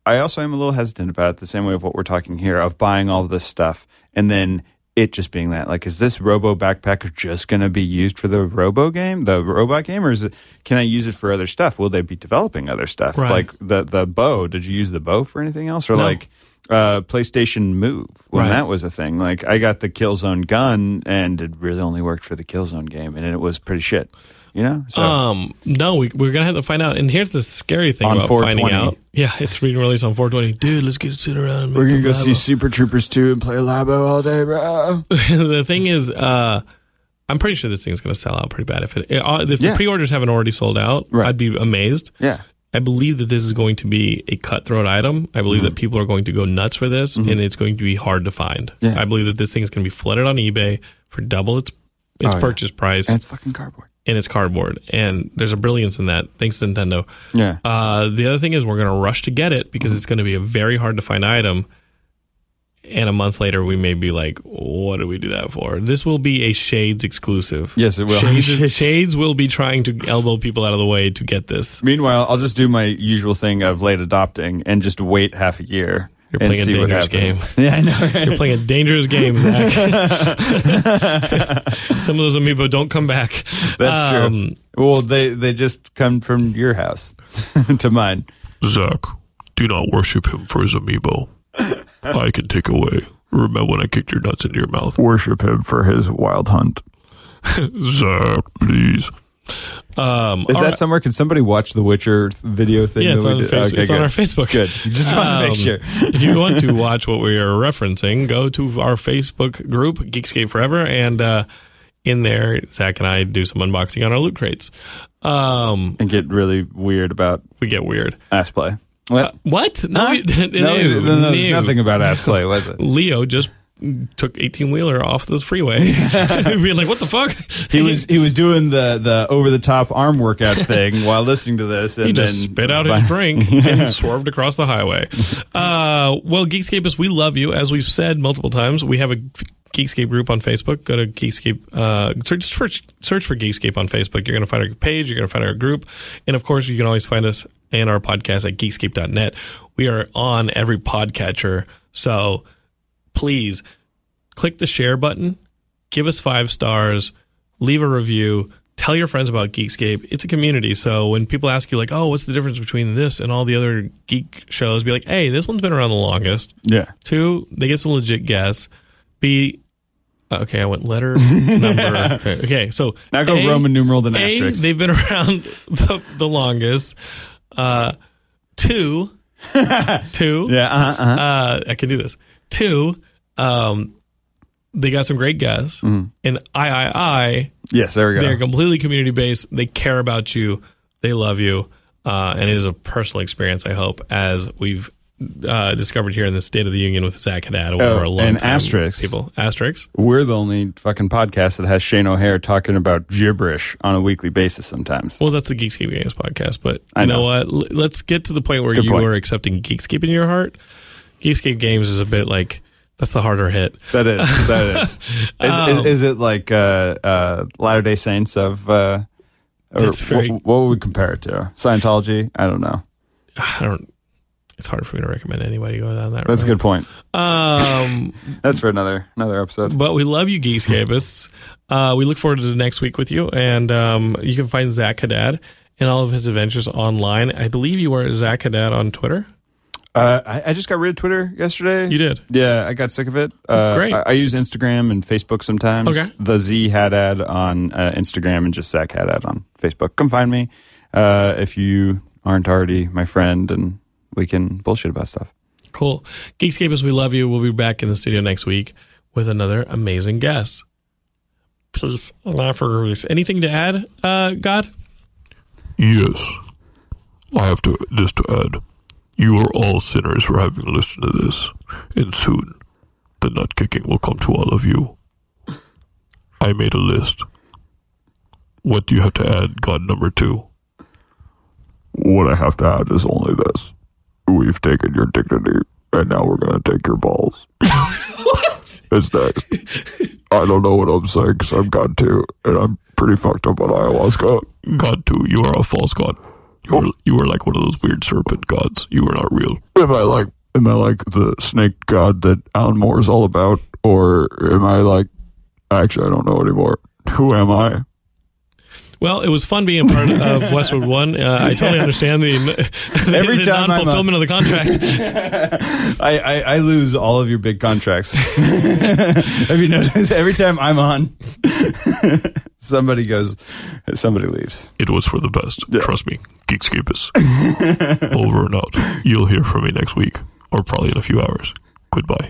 I also am a little hesitant about it the same way of what we're talking here of buying all this stuff and then it just being that like is this robo backpack just going to be used for the robo game the robot game or is it can i use it for other stuff will they be developing other stuff Right. like the the bow did you use the bow for anything else or No. like uh playstation move when Right. that was a thing like i got the killzone gun and it really only worked for the killzone game and it was pretty shit you know so Um, no, we, we're gonna have to find out. And here's the scary thing On about 420. finding out. Yeah, it's being released on 420. Dude, let's get to sit around. And we're gonna go some see super troopers 2 and play labo all day bro (laughs) the thing is, uh, I'm pretty sure this thing's gonna sell out pretty bad. If it, uh, if Yeah. the pre-orders haven't already sold out, Right. I'd be amazed. yeah I believe that this is going to be a cutthroat item. I believe that people are going to go nuts for this, and it's going to be hard to find. Mm-hmm. Yeah. I believe that this thing is going to be flooded on eBay for double its its Oh, yeah. purchase price and it's fucking cardboard and its cardboard. And there's a brilliance in that, thanks to Nintendo. yeah Uh, the other thing is we're going to rush to get it because it's going to be a very hard to find item. And a month later, we may be like, "What did we do that for?" This will be a Shades exclusive. Yes, it will. Shades, (laughs) Shades will be trying to elbow people out of the way to get this. Meanwhile, I'll just do my usual thing of late adopting and just wait half a year. You're playing a dangerous game. (laughs) Yeah, I know. right? You're playing a dangerous game, Zack. (laughs) Some of those amiibo don't come back. That's Um, true. Well, they they just come from your house (laughs) to mine. Zack, do not worship him for his amiibo. I can take away. Remember when I kicked your nuts into your mouth? Worship him for his wild hunt. Zack, please. Um, Is that right. somewhere? Can somebody watch the Witcher video thing? Yeah, it's that on, face- Okay, it's on our Facebook. Good. (laughs) Just want to make Um, sure. if you want to watch what we are referencing, go to our Facebook group, Geekscape Forever, and uh, in there, Zack and I do some unboxing on our loot crates. Um, And get really weird about we get weird. ass play. What? What? No, Huh? we- (laughs) no, no, no, there's no. nothing about ass play, was it? Leo just took 18 wheeler off the freeway. (laughs) Being like, what the fuck? He was he was doing the the over the top arm workout (laughs) thing while listening to this, and He then just spit out his (laughs) drink and swerved across the highway. Uh, well, Geekscapists, we love you. As we've said multiple times, we have a Geekscape group on Facebook. Go to Geekscape, uh, search, search, search for Geekscape on Facebook. You're going to find our page. You're going to find our group. And of course, you can always find us and our podcast at geekscape.net. We are on every podcatcher. So please click the share button, give us five stars, leave a review, tell your friends about Geekscape. It's a community. So when people ask you, like, oh, what's the difference between this and all the other geek shows, be like, hey, this one's been around the longest. yeah. Two, they get some legit guests. B, okay, I went letter, (laughs) number. Okay, okay, so Now go A- Roman numeral then A, asterisk. they've been (laughs) around the, the longest. Uh, two, (laughs) two, yeah. Uh-huh, uh-huh. uh, I can do this. Two, um, they got some great guests, Mm-hmm. and I, I, I, Yes. There we go. they're completely community based. They care about you. They love you, uh, and it is a personal experience. I hope as we've uh, discovered here in the State of the Union with Zack Haddad, one Oh, of our long and Asterix. people. Asterix. We're the only fucking podcast that has Shane O'Hare talking about gibberish on a weekly basis sometimes. Well, that's the Geekscape Games podcast, but you I know. know. what? Let's get to the point where Good you point. are accepting Geekscape in your heart. Geekscape Games is a bit like that's the harder hit. That is. That is. (laughs) Is, Um, is, is it like uh, uh, Latter day Saints of. Uh, or That's very- what, what would we compare it to? Scientology? I don't know. (sighs) I don't. It's hard for me to recommend anybody go down that. Route. That's a good point. Um, (laughs) That's for another another episode. but we love you, Geekscapists. Uh, we look forward to the next week with you, and um, you can find Zack Haddad and all of his adventures online. I believe you are Zack Haddad on Twitter. Uh, I, I just got rid of Twitter yesterday. You did. Yeah, I got sick of it. Uh, Great. I, I use Instagram and Facebook sometimes. Okay. The Z had ad on uh, Instagram and just Zack Haddad on Facebook. Come find me uh, if you aren't already my friend, and we can bullshit about stuff. Cool. Geekscapists, we love you. We'll be back in the studio next week with another amazing guest. Peace and afterwards. Anything to add, uh, God? Yes. I have to this to add. You are all sinners for having listened to this, and soon the nut kicking will come to all of you. I made a list. What do you have to add, God number two? What I have to add is only this. We've taken your dignity, and now we're going to take your balls. (laughs) what? It's next. I don't know what I'm saying because I'm God too, and I'm pretty fucked up on ayahuasca. God two, you are a false god. You are you like one of those weird serpent gods. You are not real. Am I like, am I like the snake god that Alan Moore is all about, or am I like, actually, I don't know anymore. Who am I? Well, it was fun being a part (laughs) of Westwood One. Uh, I totally understand (laughs) the, Every the time non-fulfillment of the contract. (laughs) I, I, I lose all of your big contracts. have you noticed? Every time I'm on, somebody goes, somebody leaves. It was for the best. Yeah. Trust me, Geekscape is Over and out. You'll hear from me next week, or probably in a few hours. Goodbye.